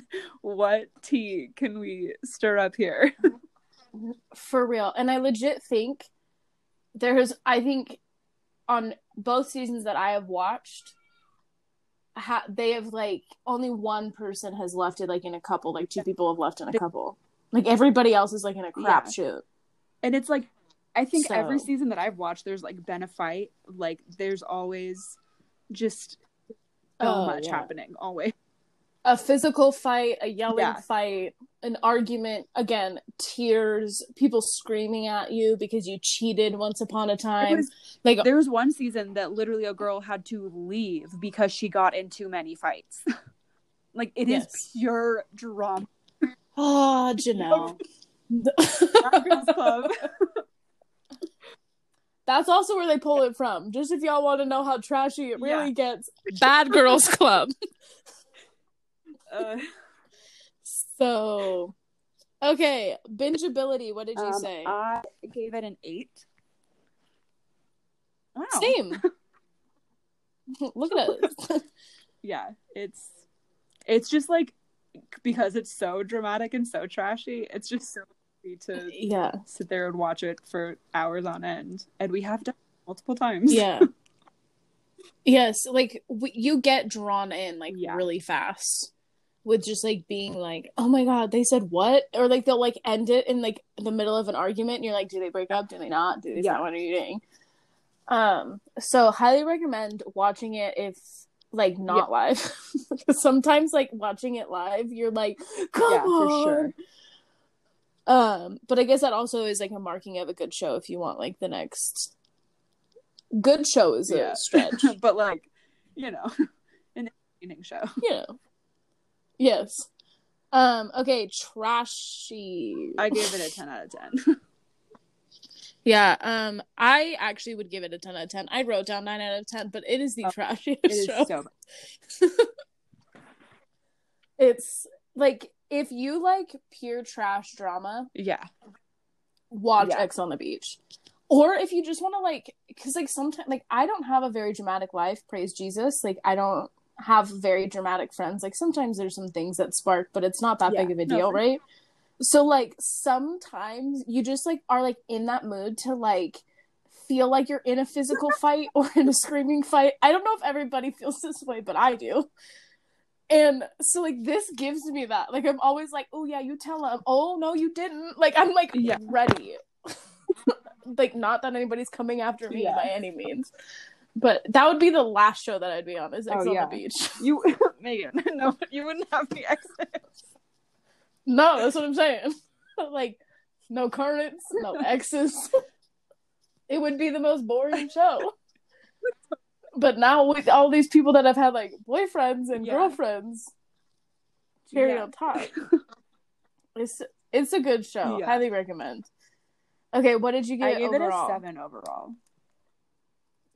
what tea can we stir up here for real. And i legit think there's i think on both seasons that i have watched ha- they have like only one person has left it like in a couple. Like two people have left in a couple. Like everybody else is like in a crap Yeah. shoot and it's like i think every season that i've watched there's like been a fight. Like there's always just so Oh, much yeah. happening always a physical fight a yelling Yeah. fight an argument again tears people screaming at you because you cheated once upon a time was- like there was one season that literally a girl had to leave because she got in too many fights like it is Yes. pure drama oh janelle Bad Girls Club. That's also where they pull it from. Just if y'all want to know how trashy it really Yeah. gets. Bad Girls Club. Uh, So, okay, bingeability. What did you um, say? i gave it an eight wow Same. Look at it. yeah it's it's just like because it's so dramatic and so trashy it's just so easy to yeah, sit there and watch it for hours on end and we have done multiple times yeah. yes, like w- you get drawn in like Yeah. really fast with just like being like, oh my god, they said what? Or like they'll like end it in like the middle of an argument, and you're like, do they break up? Do they not? Do they Yeah. not? What are you doing? Um, so highly recommend watching it if like not live. Sometimes like watching it live, you're like, come Yeah, for on. sure. Um, but I guess that also is like a marking of a good show if you want like the next good show is a Yeah. stretch. but like you know an entertaining show you know. Yes. Um, okay, trashy. i gave it a 10 out of 10 Yeah, um, I actually would give it a 10 out of 10. I wrote down 9 out of 10, but it is the Oh, trashiest it is show. so It's like if you like pure trash drama, yeah watch Yeah. Ex on the Beach. Or if you just want to like cuz like sometimes like I don't have a very dramatic life, praise Jesus. Like I don't have very dramatic friends. Like sometimes there's some things that spark, but it's not that Yeah. big of a deal, for- right? So like sometimes you just like are like in that mood to like feel like you're in a physical fight or in a screaming fight. I don't know if everybody feels this way, but I do. And so like this gives me that. Like I'm always like, "Oh yeah, you tell him." "Oh no, you didn't." Like I'm like Yeah. ready. like not that anybody's coming after me Yeah. by any means. But that would be the last show that I'd be on is oh, X Oh, on yeah. the beach. you megan no you wouldn't have the exits No, that's what I'm saying. like, no currents, no exes. it would be the most boring show. But now with all these people that have had like boyfriends and Yeah. girlfriends, cherry Yeah. on top. It's it's a good show. Yeah. Highly recommend. Okay, what did you get? i gave overall? it a 7 overall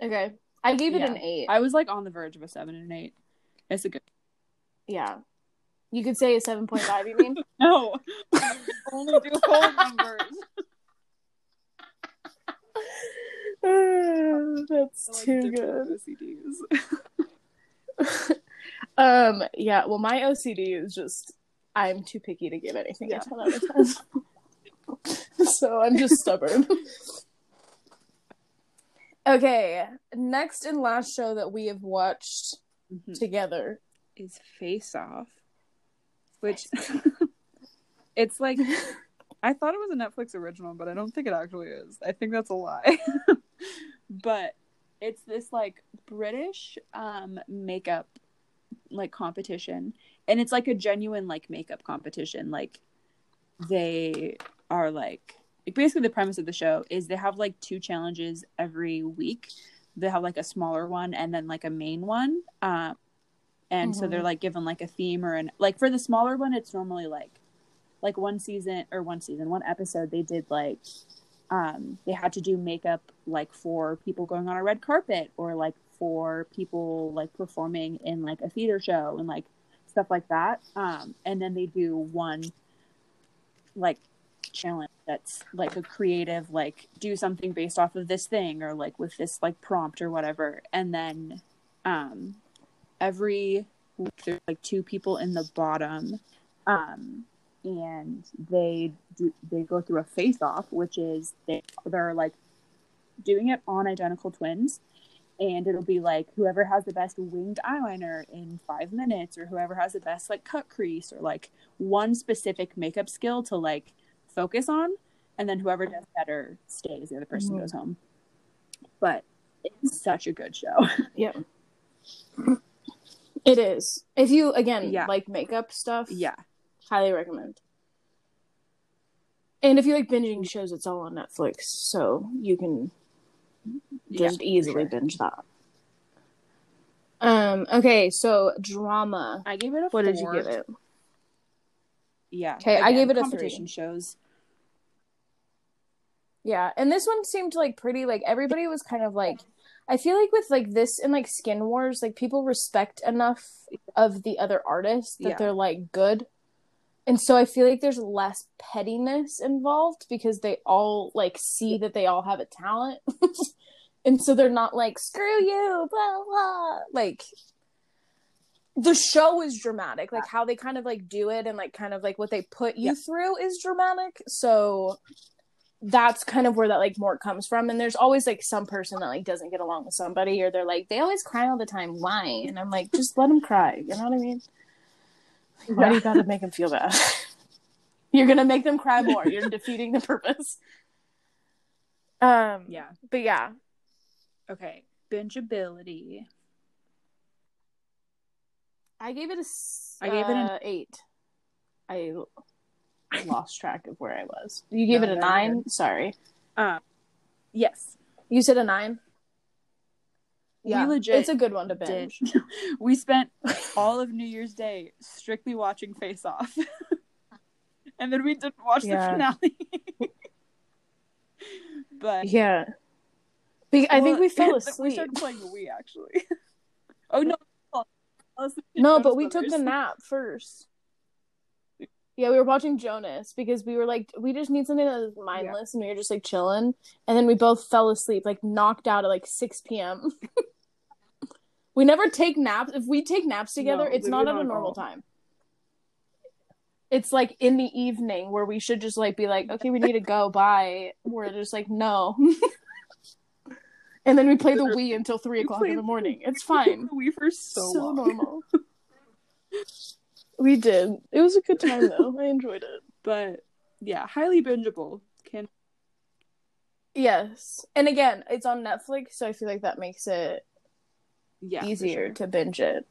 Okay, I gave it Yeah. an eight. i was like on the verge of a 7 and an 8 it's a good Yeah, you could say a seven point five. You mean? no only do whole numbers That's Like too good. OCDs. Um, yeah, well, my OCD is just I'm too picky to give anything Yeah. a 10 out of 10. so I'm just stubborn. okay, next and last show that we have watched Mhm. together. Is Face Off, which it's like I thought it was a Netflix original, but I don't think it actually is. I think that's a lie. but it's this like British um makeup like competition and it's like a genuine like makeup competition like they are like basically the premise of the show is they have like two challenges every week they have like a smaller one and then like a main one um and so Mhm. they're like given like a theme or an like for the smaller one it's normally like like one season or one season one episode they did like um they had to do makeup like for people going on a red carpet or like for people like performing in like a theater show and like stuff like that um and then they do one like challenge that's like a creative like do something based off of this thing or like with this like prompt or whatever. And then um every week there's like two people in the bottom um and they do they go through a face off which is they they're like doing it on identical twins. And it'll be like whoever has the best winged eyeliner in five minutes or whoever has the best like cut crease or like one specific makeup skill to like focus on and then whoever does better stays the other person Mhm. goes home but it's such a good show Yep. It is. If you again Yeah. like makeup stuff, yeah highly recommend. And if you like binging shows, it's all on Netflix, so you can just for easily sure. binge that. Um. Okay. So drama. i gave it a What did you give it? yeah okay I gave it a competition three. shows Yeah, and this one seemed like pretty. Like everybody was kind of like. I feel like with like this and like Skin Wars, like people respect enough of the other artists that Yeah. they're like good. And so I feel like there's less pettiness involved because they all like see that they all have a talent. and so they're not like screw you, blah blah. Like the show is dramatic. Like how they kind of like do it and like kind of like what they put you Yeah. through is dramatic. So that's kind of where that like more comes from. And there's always like some person that like doesn't get along with somebody or they're like they always cry all the time. Why? And i'm like just let them cry. You know what i mean? Why do you gotta make them feel bad? You're gonna make them cry more. You're defeating the purpose. Um yeah. but yeah. Okay. Bingeability. I gave it a I gave it an- uh, eight. I lost track of where i was you gave No, it a nine sorry um yes you said a nine yeah we legit it's a good one to did binge we spent all of new year's day strictly watching face off and then we didn't watch Yeah. the finale but Yeah. Be- I think we fell asleep. we started playing the Wii actually. oh no! fell asleep to No, but we took the nap first. Yeah, we were watching Jonas because we were like, we just need something that is mindless, and we were just like chilling, and then we both fell asleep, like knocked out at like six p.m. we never take naps. If we take naps together, No, it's not at a normal time. It's like in the evening where we should just like be like, okay, we need to go. Bye. We're just like, no. and then we play the Wii until three o'clock in the morning. It's fine. Wii for so, long. normal. we did. It was a good time though. I enjoyed it. but yeah, highly bingeable. Can Yes. And again, it's on Netflix, so I feel like that makes it yeah easier sure. to binge it.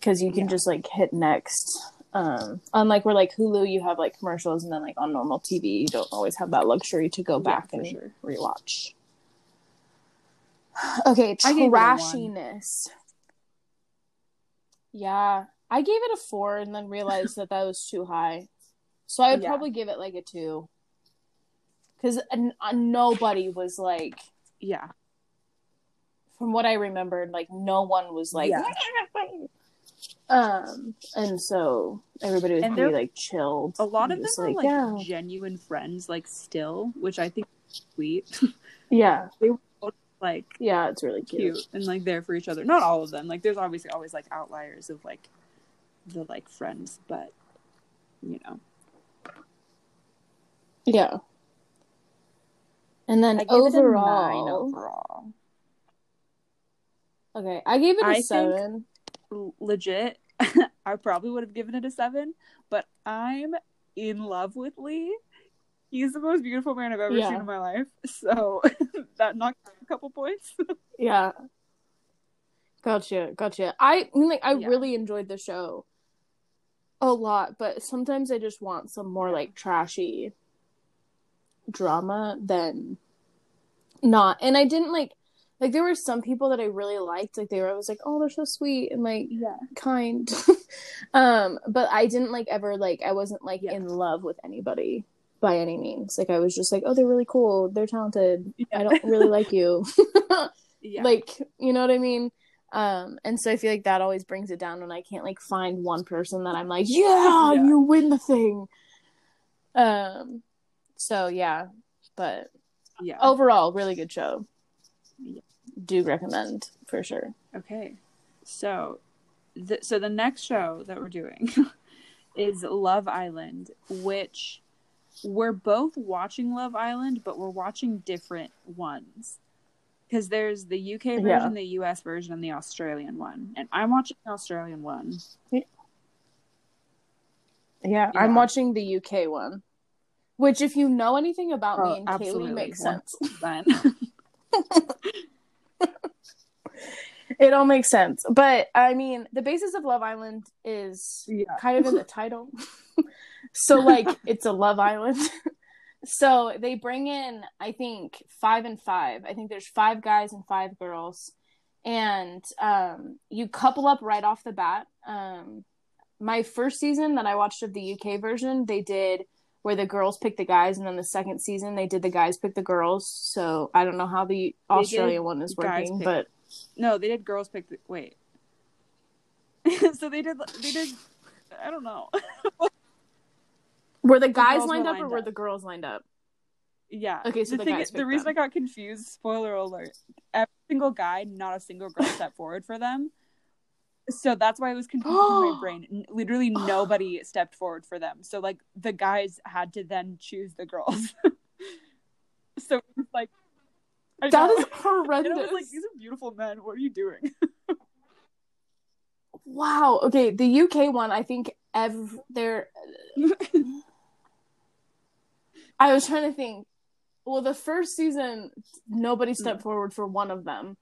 Cuz you can Yeah. just like hit next. Um unlike where like Hulu you have like commercials and then like on normal TV you don't always have that luxury to go back for and sure. rewatch. Okay, I gave it a one. trashiness. Yeah, I gave it a four and then realized that that was too high. So I would Yeah. probably give it like a two. Because uh, nobody was like, Yeah, from what I remembered, like no one was like, Yeah. um, and so everybody was And pretty like chilled. a lot of them are like yeah, genuine friends, like still, which I think is sweet. yeah, they like Yeah, it's really cute. cute and like there for each other. Not all of them. Like there's obviously always like outliers of like the like friends, but you know. Yeah. And then I gave it a overall, overall. okay, I gave it a I seven. Legit, I probably would have given it a seven, but I'm in love with Lee. He's the most beautiful man I've ever Yeah. seen in my life. So that knocked a couple points. Yeah. Gotcha, gotcha. I I mean, like I Yeah. really enjoyed the show a lot, but sometimes I just want some more like trashy drama than not. And I didn't like like there were some people that I really liked. Like they were always like, "Oh, they're so sweet and like yeah. kind." um, but I didn't like ever like I wasn't like Yeah. in love with anybody by any means. Like I was just like, "Oh, they're really cool. They're talented. I don't really like you." Yeah. like you know what i mean um and so i feel like that always brings it down when i can't like find one person that i'm like yeah, Yeah. you win the thing um so yeah but yeah. overall really good show Yeah. do recommend for sure Okay, so, th- so the next show that we're doing is Love Island, which we're both watching Love Island, but we're watching different ones because there's the UK version, Yeah. the US version, and the Australian one, and I'm watching the Australian one. yeah, Yeah. i'm watching the uk one which if you know anything about Oh, me and kaylee makes sense Then, it all makes sense but i mean the basis of love island is yeah, kind of in the title. so like it's a love island. so they bring in I think 5 and 5. I think there's 5 guys and 5 girls and um you couple up right off the bat. Um my first season that I watched of the UK version, they did where the girls pick the guys and then the second season they did the guys pick the girls. So I don't know how the Australian one is working, but no, they did girls pick. The- wait, so they did. They did. I don't know. were the guys girls were lined up or lined were the girls lined up? Yeah. Okay, so the the is, the reason them. I got confused, spoiler alert, every single guy, not a single girl stepped forward for them. So that's why it was confusing in my brain. Literally nobody stepped forward for them. So like the guys had to then choose the girls. so it was like I That know. is And horrendous. I was like, these are beautiful men. What are you doing? Wow. Okay, the UK one, I think ev- there. I was trying to think. Well, the first season, nobody mm. stepped forward for one of them,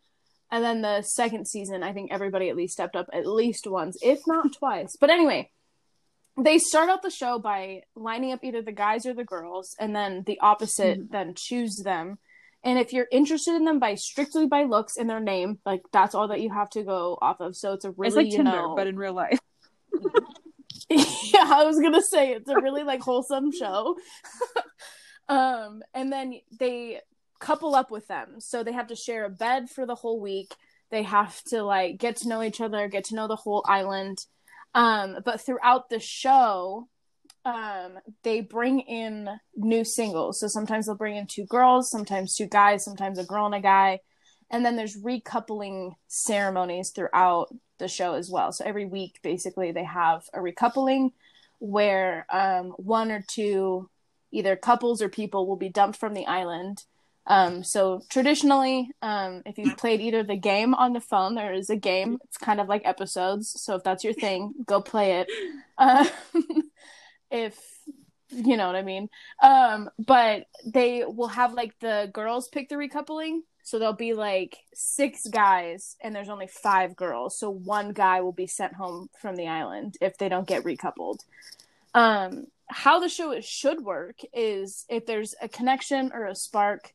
and then the second season, I think everybody at least stepped up at least once, if not twice. But anyway, they start out the show by lining up either the guys or the girls, and then the opposite mm-hmm. then choose them. And if you're interested in them by strictly by looks and their name, like that's all that you have to go off of. So it's a really it's like you Tinder, know, but in real life. yeah, I was gonna say it's a really like wholesome show. um, and then they couple up with them, so they have to share a bed for the whole week. They have to like get to know each other, get to know the whole island. Um, but throughout the show, um, they bring in new singles. So sometimes they'll bring in two girls, sometimes two guys, sometimes a girl and a guy. And then there's recoupling ceremonies throughout the show as well. So every week, basically, they have a recoupling where um, one or two, either couples or people, will be dumped from the island. Um, so traditionally, um, if you've played either the game on the phone, there is a game. It's kind of like episodes. So if that's your thing, go play it. Uh, if you know what I mean. Um, but they will have like the girls pick the recoupling. So there'll be like six guys and there's only five girls. So one guy will be sent home from the island if they don't get recoupled. Um, how the show should work is if there's a connection or a spark,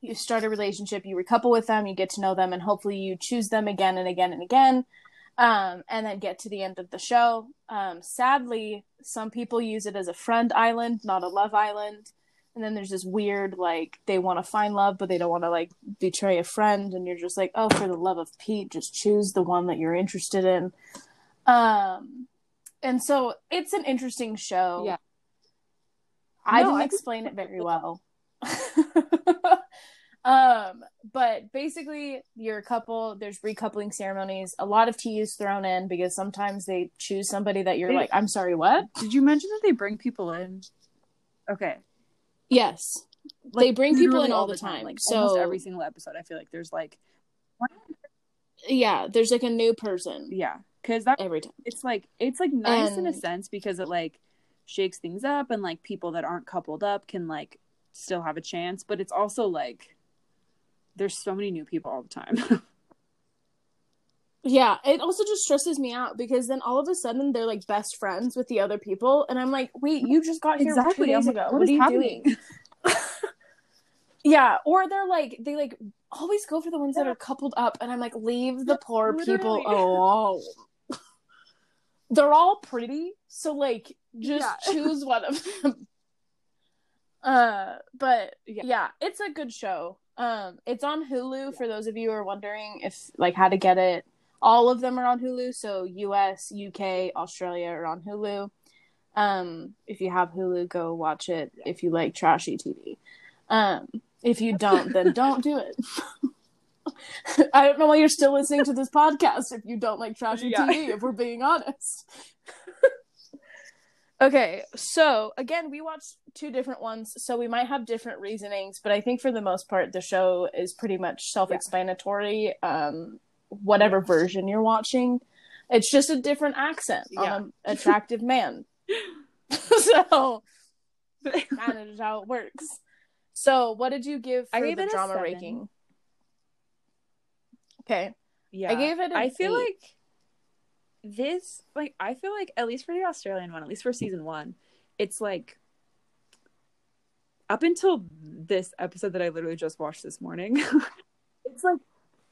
you start a relationship, you recouple with them, you get to know them, and hopefully you choose them again and again and again um, and then get to the end of the show. Um, sadly, some people use it as a friend island, not a love island. And then there's this weird, like, they want to find love, but they don't want to, like, betray a friend. And you're just like, oh, for the love of Pete, just choose the one that you're interested in. Um, and so it's an interesting show. Yeah. I No, didn't I explain it very well. um, but basically, you're a couple. There's recoupling ceremonies. A lot of tea is thrown in because sometimes they choose somebody that you're They- like, I'm sorry, what? Did you mention that they bring people in? Okay. Yes, they bring people in all the time. Like so almost every single episode, I feel like there's like, yeah, there's like a new person yeah, because that every time. it's like it's like nice in a sense because it like shakes things up and like people that aren't coupled up can like still have a chance, but it's also like there's so many new people all the time. Yeah, it also just stresses me out because then all of a sudden they're like best friends with the other people, and I'm like, wait, you just got here two Exactly. days ago. what What, are you happening? doing? Yeah, or they're like they like always go for the ones that are coupled up, and I'm like, leave the poor people alone. they're all pretty, so like just Yeah. choose one of them. Uh, but Yeah. yeah. it's a good show. Um, it's on Hulu for those of you who are wondering if like how to get it. All of them are on Hulu, so US, UK, Australia are on Hulu. Um, if you have Hulu, go watch it if you like trashy TV. Um, if you don't, then don't do it. I don't know why you're still listening to this podcast if you don't like trashy Yeah. TV, if we're being honest. okay, so again, we watched two different ones, so we might have different reasonings, but I think for the most part, the show is pretty much self explanatory. Um, whatever version you're watching, it's just a different accent Yeah. on an attractive man. so, of just how it works. So, what did you give for I gave the it drama seven. ranking? Okay. yeah, I gave it I feel eight. like this like I feel like at least for the Australian one, at least for season one, it's like up until this episode that I literally just watched this morning, it's like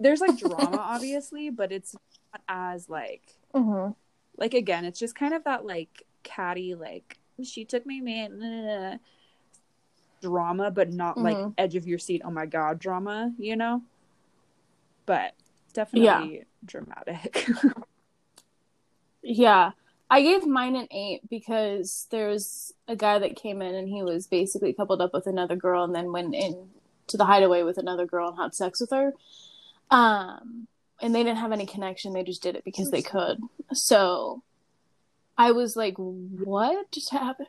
there's like drama obviously, but it's not as like Mm-hmm. like again, it's just kind of that like catty like she took me man drama, but not like Mhm. edge of your seat. Oh my god, drama, you know. But definitely dramatic. Yeah. I gave mine an eight because there's a guy that came in and he was basically coupled up with another girl and then went in to the hideaway with another girl and had sex with her. Um, and they didn't have any connection. They just did it because they could. So I was like, what just happened?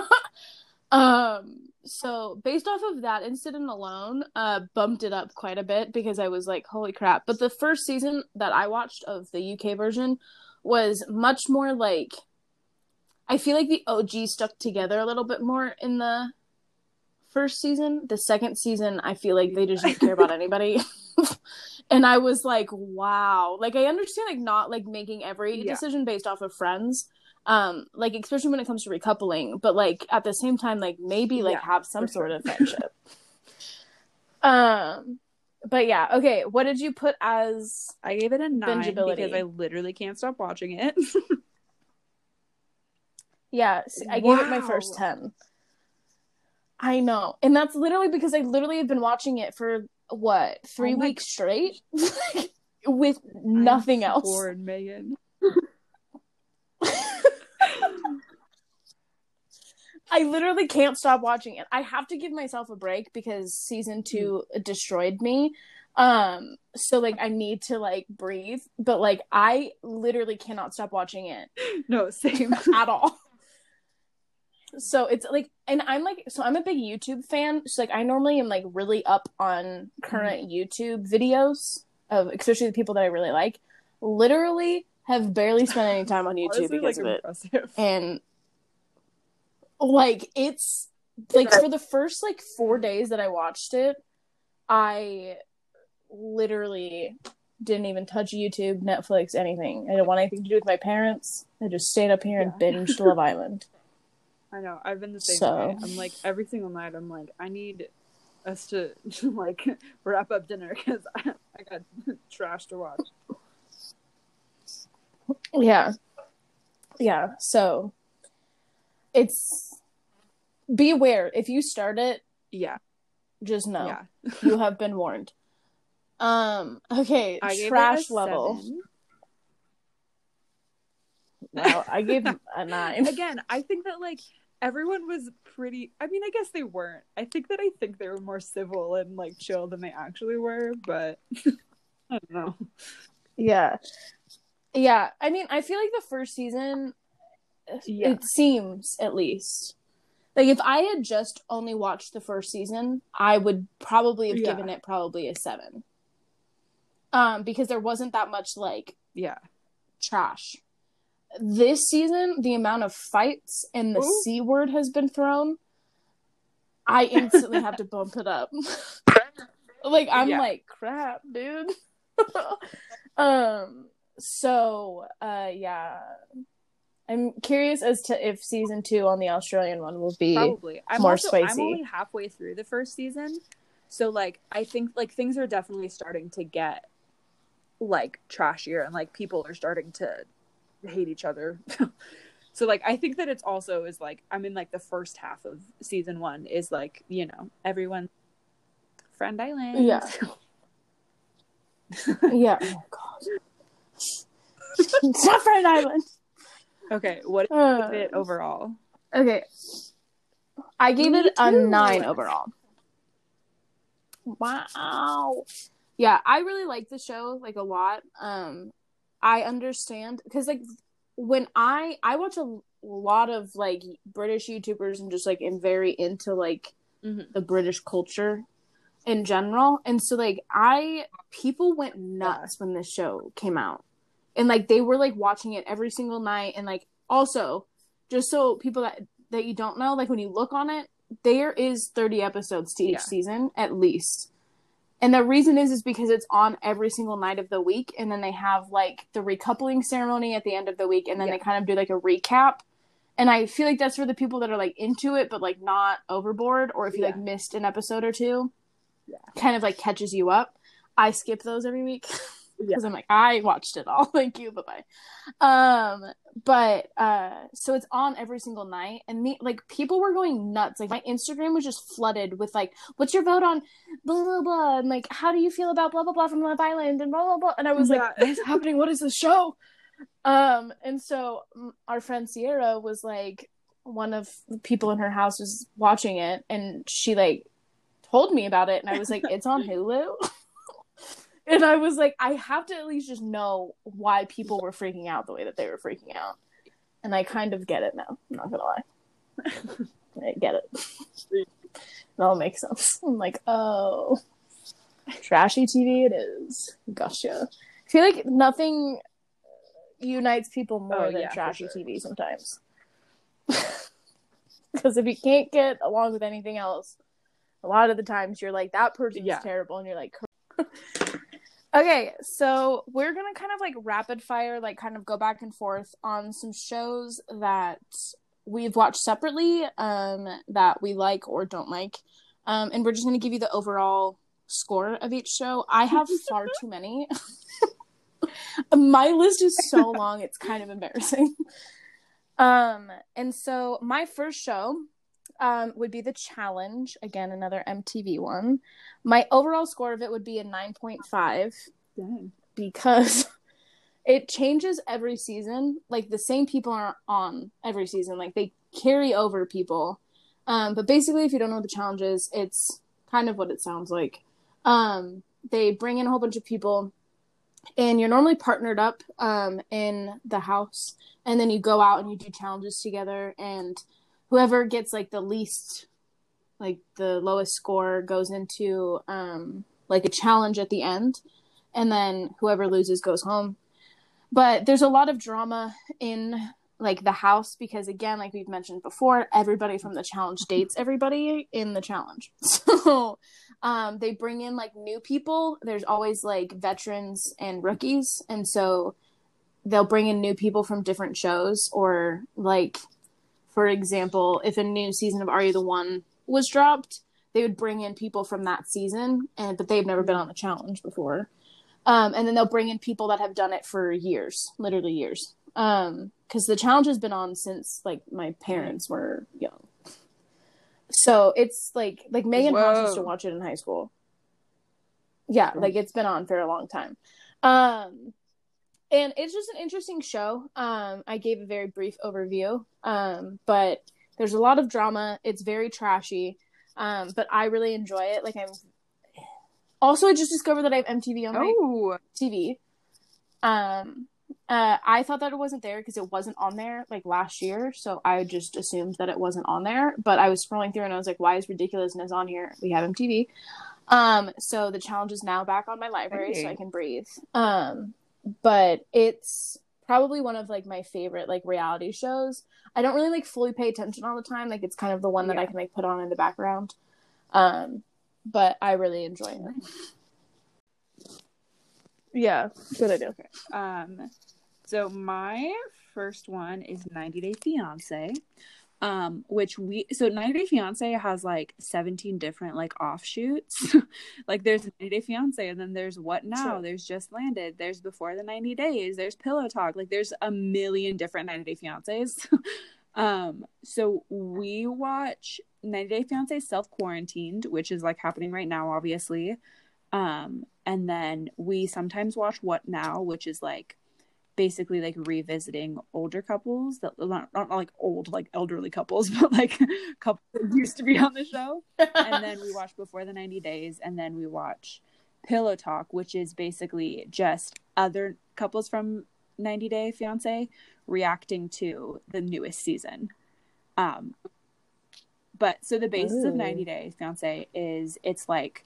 um, so based off of that incident alone, uh, bumped it up quite a bit because I was like, holy crap. But the first season that I watched of the UK version was much more like I feel like the OG stuck together a little bit more in the first season. The second season, I feel like they just didn't care about anybody. and I was like, wow. Like I understand like not like making every Yeah. decision based off of friends. Um, like especially when it comes to recoupling, but like at the same time, like maybe like Yeah, have some sort sure. of friendship. um but yeah, okay. What did you put as I gave it a nine because I literally can't stop watching it. Yeah, I gave it my first 10. I know. And that's literally because I literally have been watching it for what, three Oh weeks straight? With nothing else. Bored, Megan. I literally can't stop watching it. I have to give myself a break because season two destroyed me. Um, so like I need to like breathe, but like I literally cannot stop watching it. No, same. at all. So it's like, and I'm like, so I'm a big YouTube fan. So like, I normally am like really up on current mm-hmm. YouTube videos of, especially the people that I really like. Literally, have barely spent any time on YouTube Honestly, because like, of it, impressive. and like it's like for the first like four days that I watched it, I literally didn't even touch YouTube, Netflix, anything. I didn't want anything to do with my parents. I just stayed up here and binged Love Island. I know. I've been the same So- way. I'm like every single night. I'm like, I need us to, like wrap up dinner because I, I got trash to watch. Yeah. Yeah. So it's be aware if you start it, Yeah, just know yeah. you have been warned. Um, okay, I trash level. seven. Wow, I gave a nine. Again, I think that like everyone was pretty I mean, I guess they weren't. I think that I think they were more civil and like chill than they actually were, but I don't know. Yeah. Yeah. I mean, I feel like the first season Yeah. it seems at least. Like if I had just only watched the first season, I would probably have Yeah. given it probably a 7. Um because there wasn't that much like Yeah. trash. This season, the amount of fights and the Ooh. C word has been thrown. I instantly have to bump it up. like I'm Yeah. like, crap, dude. um so uh yeah. I'm curious as to if season two on the Australian one will be Probably. I'm more also, I'm only halfway through the first season. So like I think like things are definitely starting to get like trashier and like people are starting to hate each other. so like I think that it's also is like I'm in like the first half of season 1 is like, you know, everyone friend island. Yeah. yeah. Oh god. it's not Friend Island. okay, what Uh, it overall? Okay. I gave it a nine overall. Wow. Yeah, I really like the show like a lot. Um I understand cuz like when I I watch a lot of like British YouTubers and just like am very into like Mhm. the British culture in general. And so like I people went nuts when this show came out. And like they were like watching it every single night and like also just so people that that you don't know like when you look on it there is 30 episodes to each Yeah. season at least. And the reason is is because it's on every single night of the week and then they have like the recoupling ceremony at the end of the week and then Yeah. they kind of do like a recap. And I feel like that's for the people that are like into it but like not overboard or if you like missed an episode or two. Yeah. Kind of like catches you up. I skip those every week Yeah. because I'm like I watched it all. Thank you. Bye bye. Um, but uh, so it's on every single night, and me like people were going nuts. Like my Instagram was just flooded with like, "What's your vote on blah blah blah?" And like, "How do you feel about blah blah blah from Love Island?" And blah blah blah. And I was like, "What is happening? What is this show?" Um, and so our friend Sierra was like, one of the people in her house was watching it, and she like told me about it, and I was like, "It's on Hulu." And I was like, I have to at least just know why people were freaking out the way that they were freaking out. And I kind of get it now. I'm not gonna lie. I get it. It all makes sense. I'm like, oh, trashy TV it is. Gotcha. I feel like nothing unites people more Oh, than yeah, trashy sure. TV sometimes. Because if you can't get along with anything else, a lot of the times you're like, that person's Yeah. terrible, and you're like, Okay, so we're gonna kind of like rapid fire, like kind of go back and forth on some shows that we've watched separately, um, that we like or don't like, um, and we're just gonna give you the overall score of each show. I have far too many. My list is so long; it's kind of embarrassing. Um, and so my first show, um, would be the challenge. Again, another MTV one. My overall score of it would be a nine point five Dang. because it changes every season. Like the same people are on every season. Like they carry over people. Um, but basically, if you don't know what the challenge is, it's kind of what it sounds like. Um, they bring in a whole bunch of people, and you're normally partnered up um, in the house, and then you go out and you do challenges together. And whoever gets like the least, like the lowest score, goes into um, like a challenge at the end and then whoever loses goes home. But there's a lot of drama in like the house because again, like we've mentioned before, everybody from the challenge dates everybody in the challenge. So um they bring in like new people. There's always like veterans and rookies and so they'll bring in new people from different shows or like for example, if a new season of Are You the One was dropped, they would bring in people from that season and but they've never been on the challenge before. Um, and then they'll bring in people that have done it for years, literally years. Um, because the challenge has been on since like my parents were young. So it's like like Megan Fox used to watch it in high school. Yeah, like it's been on for a long time. Um, and it's just an interesting show. Um, I gave a very brief overview. Um, but There's a lot of drama. It's very trashy, um, but I really enjoy it. Like I'm. Also, I just discovered that I have MTV on my Oh, TV. Um, uh, I thought that it wasn't there because it wasn't on there like last year, so I just assumed that it wasn't on there. But I was scrolling through and I was like, "Why is ridiculousness on here? We have MTV." Um, so the challenge is now back on my library, so I can breathe. Um, but it's probably one of like my favorite like reality shows. I don't really like fully pay attention all the time. Like it's kind of the one that I can like put on in the background. Um, but I really enjoy it. Yeah, good idea. Okay. Um, so my first one is 90 Day Fiance, um, which we so 90 Day Fiance has like 17 different like offshoots. like there's 90 Day Fiance, and then there's What Now, Sure. there's Just Landed, there's Before the 90 Days, there's Pillow Talk. Like there's a million different 90 Day Fiancés. um, so we watch 90 Day Fiance Self Quarantined, which is like happening right now, obviously. Um, and then we sometimes watch What Now, which is like basically like revisiting older couples that not, not like old like elderly couples, but like couples that used to be on the show. And then we watch Before the 90 Days, and then we watch Pillow Talk, which is basically just other couples from 90 Day Fiance reacting to the newest season. Um, but so the basis of 90 Day Fiance is it's like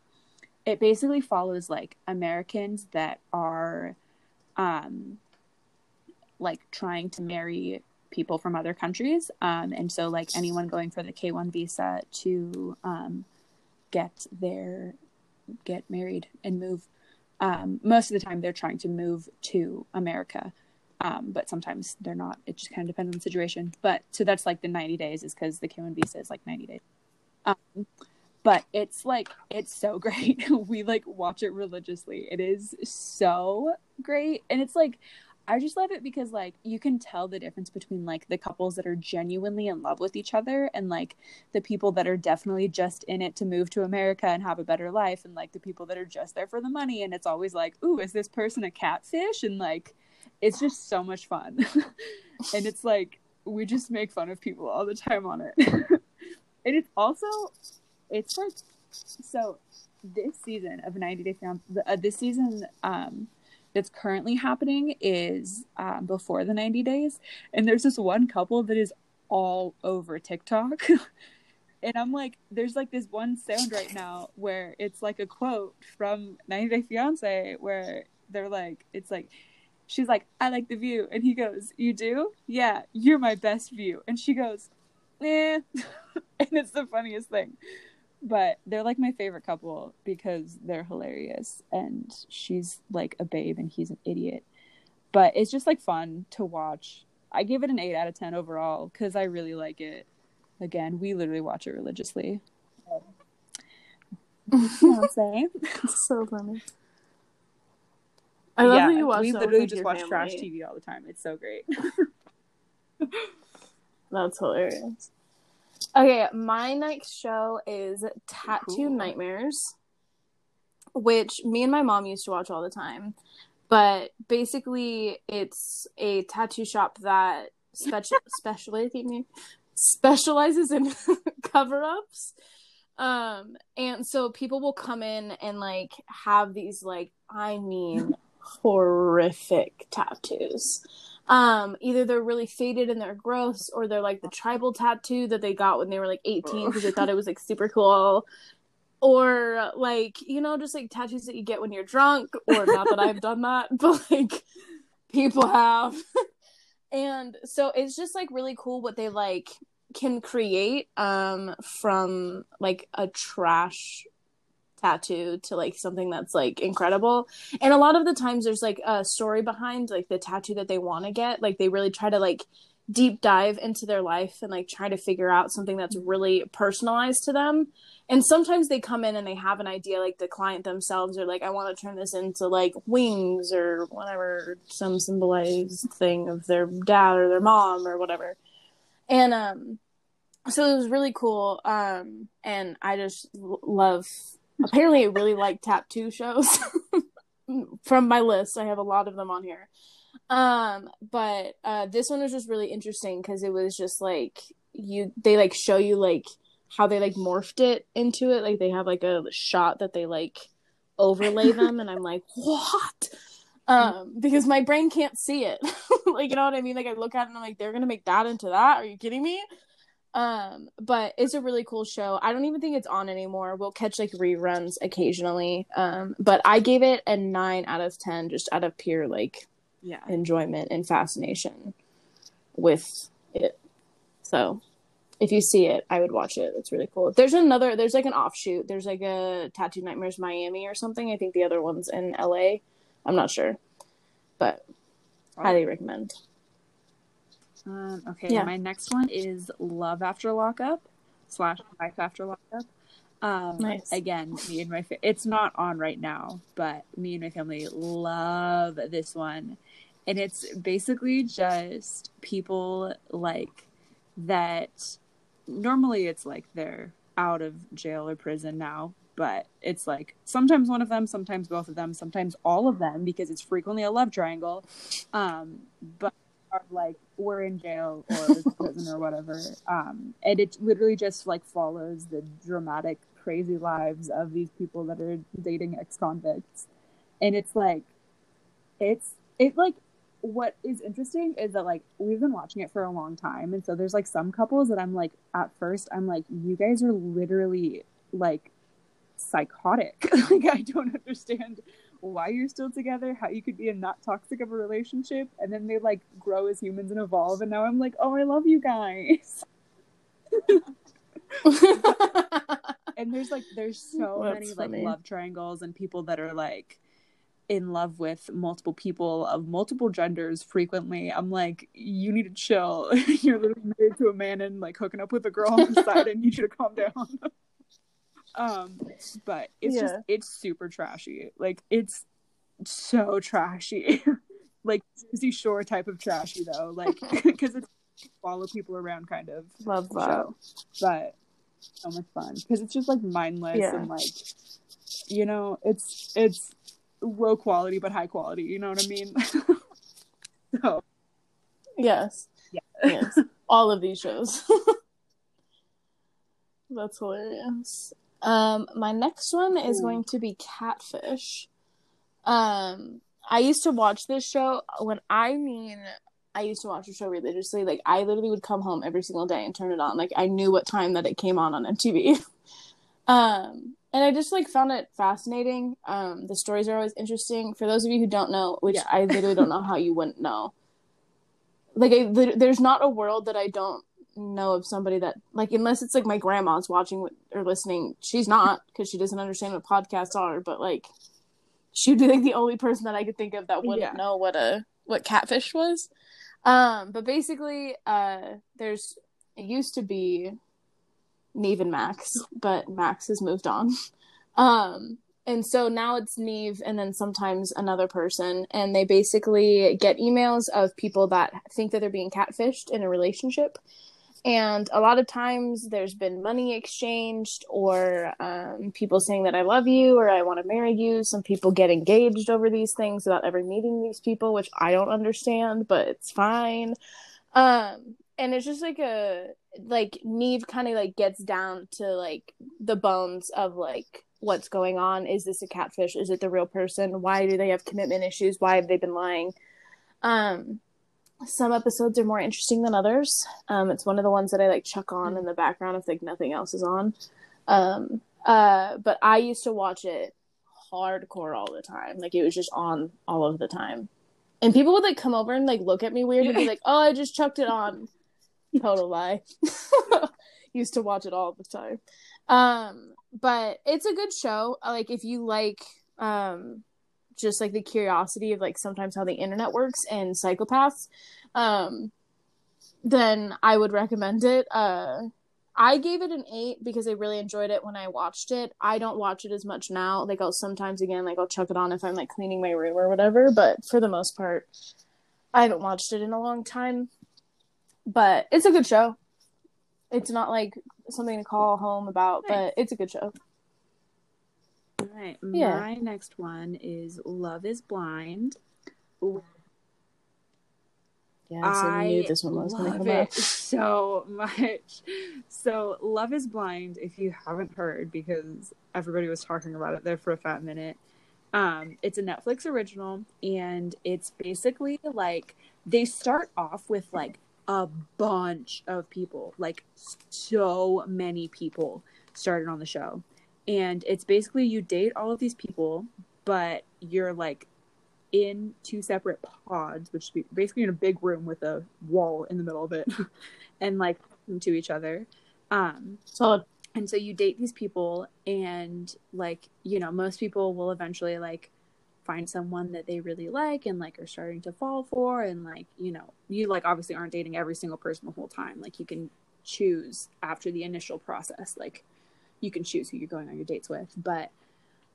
it basically follows like Americans that are um like trying to marry people from other countries. Um and so like anyone going for the K1 visa to um get their get married and move um most of the time they're trying to move to America. Um but sometimes they're not. It just kind of depends on the situation. But so that's like the 90 days is because the K1 visa is like 90 days. Um but it's like it's so great. We like watch it religiously. It is so great. And it's like i just love it because like you can tell the difference between like the couples that are genuinely in love with each other and like the people that are definitely just in it to move to america and have a better life and like the people that are just there for the money and it's always like ooh is this person a catfish? and like it's just so much fun. And it's like we just make fun of people all the time on it. And it's also it's like so this season of 90 day fiance uh, this season um that's currently happening is um, before the 90 days. And there's this one couple that is all over tiktok. And i'm like there's like this one sound right now where it's like a quote from 90 day fiance where they're like it's like she's like i like the view. And he goes you do? Yeah you're my best view. And she goes eh. And it's the funniest thing but they're like my favorite couple because they're hilarious and she's like a babe and he's an idiot but it's just like fun to watch i give it an 8 out of 10 overall because i really like it again we literally watch it religiously Beyonce. so funny. I love that you watch we literally just watch family. trash tv all the time it's so great That's hilarious. Okay, my next show is Tattoo Cool. Nightmares, which me and my mom used to watch all the time. But basically, it's a tattoo shop that special specializes specializes in cover ups. Um, and so people will come in and like have these like I mean horrific tattoos. Um, either they're really faded and they're gross, or they're like the tribal tattoo that they got when they were like 18 because they thought it was like super cool. Or like, you know, just like tattoos that you get when you're drunk, or not that I've done that, but like people have. and so it's just like really cool what they like can create um from like a trash tattoo to like something that's like incredible. And a lot of the times there's like a story behind like the tattoo that they want to get. Like they really try to like deep dive into their life and like try to figure out something that's really personalized to them. And sometimes they come in and they have an idea like the client themselves are like i want to turn this into like wings or whatever some symbolized thing of their dad or their mom or whatever. And um so it was really cool um and i just love apparently i really like tattoo shows from my list i have a lot of them on here um but uh this one was just really interesting because it was just like you they like show you like how they like morphed it into it. Like they have like a shot that they like overlay them, and I'm like, what? Um, because my brain can't see it. like you know what I mean? Like I look at it and I'm like, they're gonna make that into that? Are you kidding me? Um, but it's a really cool show. I don't even think it's on anymore. We'll catch like reruns occasionally. Um, but I gave it a nine out of ten just out of pure like Yeah. enjoyment and fascination with it. So if you see it, I would watch it. It's really cool. There's another there's like an offshoot. There's like a Tattoo Nightmares Miami or something. I think the other one's in LA. I'm not sure. But highly recommend. Um, okay, Yeah. my next one is Love After Lockup slash Life After Lockup. Um, Nice. Again, me and my fa- it's not on right now, but me and my family love this one, and it's basically just people like that. Normally, it's like they're out of jail or prison now, but it's like sometimes one of them, sometimes both of them, sometimes all of them, because it's frequently a love triangle. Um, but are like we're in jail or prison or whatever um and it literally just like follows the dramatic crazy lives of these people that are dating ex-convicts. And it's like it's it like what is interesting is that like we've been watching it for a long time and so there's like some couples that i'm like at first i'm like you guys are literally like psychotic. Like i don't understand why you're still together, how you could be in not toxic of a relationship, and then they like grow as humans and evolve. And now I'm like, oh, I love you guys. And there's like, there's so That's many funny. like love triangles and people that are like in love with multiple people of multiple genders frequently. I'm like, you need to chill. you're literally married to a man and like hooking up with a girl on the side. I need you to calm down. um, but it's just it's super trashy. Like it's so trashy. like Jersey Shore type of trashy though. Like because it's follow people around kind of Love that. show. But so much fun because it's just like mindless Yeah. and like you know it's it's low quality but high quality. You know what I mean? so Yes. Yeah. yes. All of these shows. That's hilarious. Um, my next one is going to be Catfish. Um, I used to watch this show when I mean I used to watch the show religiously. Like I literally would come home every single day and turn it on. Like I knew what time that it came on on MTV. um, and I just like found it fascinating. Um, the stories are always interesting. For those of you who don't know, which Yeah. I literally don't know how you wouldn't know. Like I, there's not a world that I don't know of somebody that like unless it's like my grandma's watching or listening. She's not because she doesn't understand what podcasts are. But like, she'd be like the only person that I could think of that wouldn't Yeah. know what a what catfish was. Um, but basically, uh, there's it used to be Nev and Max, but Max has moved on. Um, and so now it's Nev and then sometimes another person, and they basically get emails of people that think that they're being catfished in a relationship. And a lot of times there's been money exchanged, or um, people saying that I love you or I want to marry you. Some people get engaged over these things without ever meeting these people, which I don't understand, but it's fine. Um, and it's just like a like Nev kind of like gets down to like the bones of like what's going on. Is this a catfish? Is it the real person? Why do they have commitment issues? Why have they been lying? Um, some episodes are more interesting than others. Um, it's one of the ones that I like chuck on in the background if like nothing else is on. Um, uh, but I used to watch it hardcore all the time. Like it was just on all of the time. And people would like come over and like look at me weird and be like, "Oh, I just chucked it on." Total lie. used to watch it all the time. Um, but it's a good show. Like if you like um just like the curiosity of like sometimes how the internet works and psychopaths, um, then I would recommend it. Uh, I gave it an eight because I really enjoyed it when I watched it. I don't watch it as much now. Like I'll sometimes again, like I'll chuck it on if I'm like cleaning my room or whatever. But for the most part, I haven't watched it in a long time. But it's a good show. It's not like something to call home about, but it's a good show. All right, Yeah. my next one is Love Is Blind. Yes, I, I knew this one was going to love come it up. so much. So, Love is Blind, if you haven't heard, because everybody was talking about it there for a fat minute. Um, it's a Netflix original, and it's basically like they start off with like a bunch of people, like so many people started on the show. And it's basically you date all of these people, but you're like in two separate pods, which is basically in a big room with a wall in the middle of it, and like to each other. Um, Solid. and so you date these people, and like you know, most people will eventually like find someone that they really like and like are starting to fall for, and like you know, you like obviously aren't dating every single person the whole time. Like you can choose after the initial process, like you can choose who you're going on your dates with, but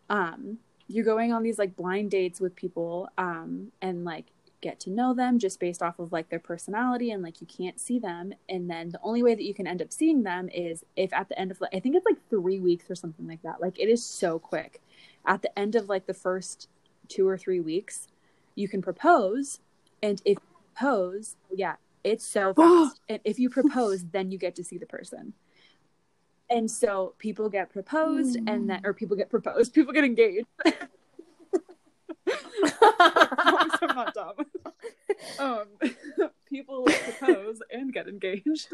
um you're going on these like blind dates with people um and like get to know them just based off of like their personality and like you can't see them and then the only way that you can end up seeing them is if at the end of like I think it's like 3 weeks or something like that. Like it is so quick. At the end of like the first 2 or 3 weeks you can propose and if you propose yeah it's so fast. And if you propose then you get to see the person and so people get proposed and then or people get proposed people get engaged I'm not dumb. Um, people propose and get engaged,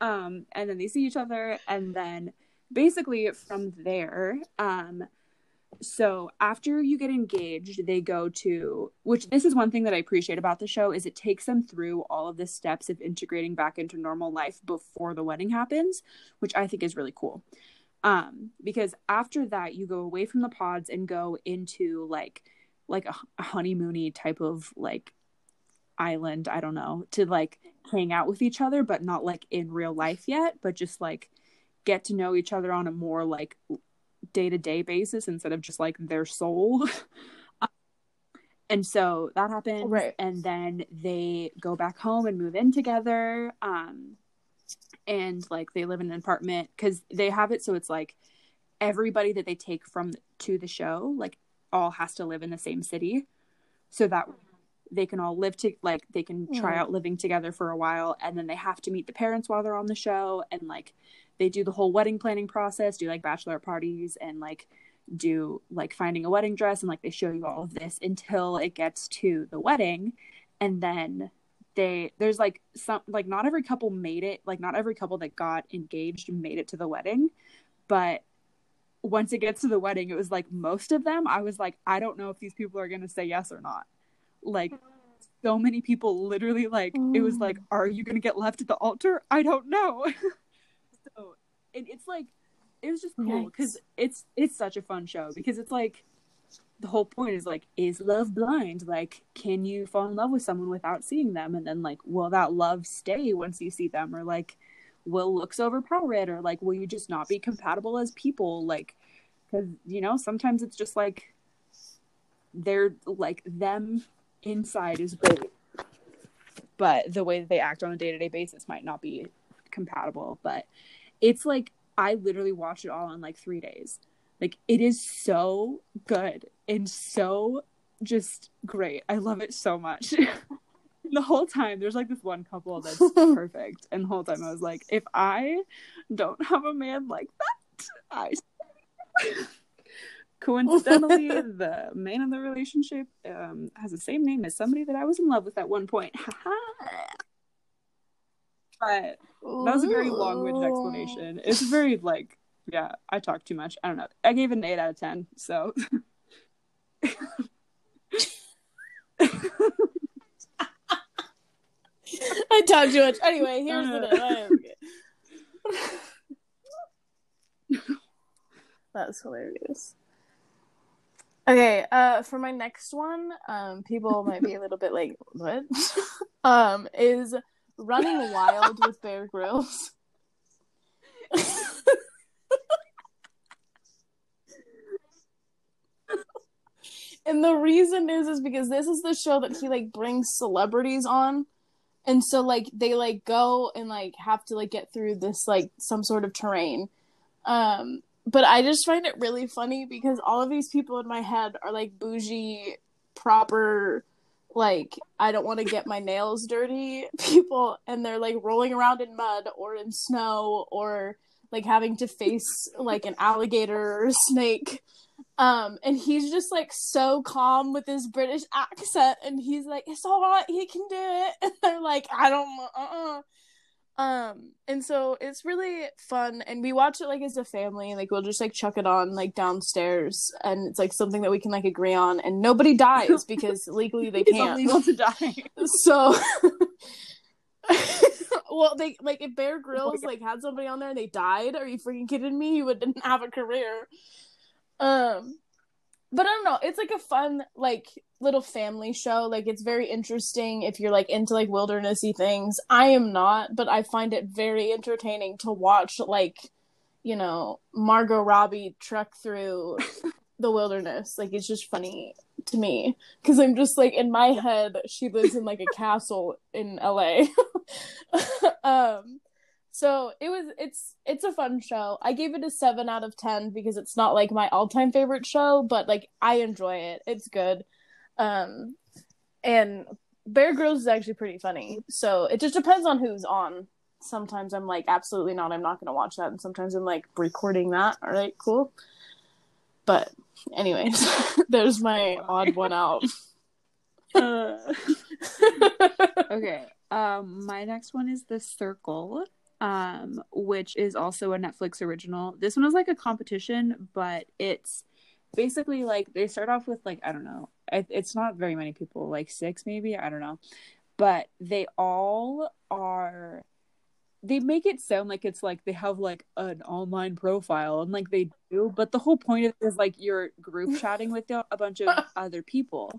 um, and then they see each other, and then basically from there, um, so after you get engaged, they go to which this is one thing that I appreciate about the show is it takes them through all of the steps of integrating back into normal life before the wedding happens, which I think is really cool. Um, because after that, you go away from the pods and go into like like a, a honeymoony type of like island i don't know to like hang out with each other but not like in real life yet but just like get to know each other on a more like day-to-day basis instead of just like their soul and so that happens Right. and then they go back home and move in together um and like they live in an apartment because they have it so it's like everybody that they take from to the show like all has to live in the same city so that they can all live to like they can try Mm. out living together for a while and then they have to meet the parents while they're on the show and like they do the whole wedding planning process do like bachelor parties and like do like finding a wedding dress and like they show you all of this until it gets to the wedding. And then they there's like some like not every couple made it like not every couple that got engaged made it to the wedding. But once it gets to the wedding it was like most of them i was like i don't know if these people are going to say yes or not. Like so many people literally like it was mm. like are you going to get left at the altar? I don't know so and it's like it was just cool because it's it's such a fun show because it's like the whole point is like is love blind? Like can you fall in love with someone without seeing them? And then like will that love stay once you see them? Or like will looks overpower it or like will you just not be compatible as people? Like because you know sometimes it's just like they're like them inside is great. But the way that they act on a day-to-day basis might not be compatible but it's like i literally watched it all in like three days. Like it is so good and so just great. I love it so much. The whole time there's like this one couple that's perfect and the whole time i was like if i don't have a man like that i coincidentally the man in the relationship um, has the same name as somebody that i was in love with at one point but that was a very long-winded explanation it's very like yeah i talk too much i don't know i gave it an 8 out of 10 so I talk too much. Anyway, here's the deal. That's hilarious. Okay, uh, for my next one, um, people might be a little bit like, what? um, is Running Wild with Bear Grylls. and the reason is is because this is the show that he like brings celebrities on and so like they like go and like have to like get through this like some sort of terrain um but i just find it really funny because all of these people in my head are like bougie proper like I don't want to get my nails dirty people and they're like rolling around in mud or in snow or like having to face like an alligator or a snake. Um, and he's just like so calm with his British accent, and he's like, "It's all right, he can do it." And they're like, "I don't, uh, uh um, and so it's really fun, and we watch it like as a family. Like we'll just like chuck it on like downstairs, and it's like something that we can like agree on, and nobody dies because legally they can't. It's illegal to die. So, well, they like if Bear Grylls like had somebody on there and they died. Are you freaking kidding me? You would didn't have a career. Um, but I don't know. It's like a fun like little family show. Like it's very interesting if you're like into like wildernessy things. I am not, but I find it very entertaining to watch like you know Margot Robbie trek through the wilderness. Like it's just funny to me because I'm just like in my head she lives in like a castle in LA. um so it was it's it's a fun show. I gave it a 7 out of 10 because it's not like my all-time favorite show, but like I enjoy it. It's good. Um and Bear Grylls is actually pretty funny. So it just depends on who's on. Sometimes I'm like absolutely not. I'm not going to watch that and sometimes I'm like recording that. All right, cool. But anyways, there's my odd one out. Uh, okay. Um my next one is The Circle um, which is also a Netflix original. This one was like a competition, but it's basically like they start off with like I don't know, it's not very many people, like six maybe, I don't know, but they all are they make it sound like it's like they have like an online profile and like they do but the whole point of it is like you're group chatting with a bunch of other people.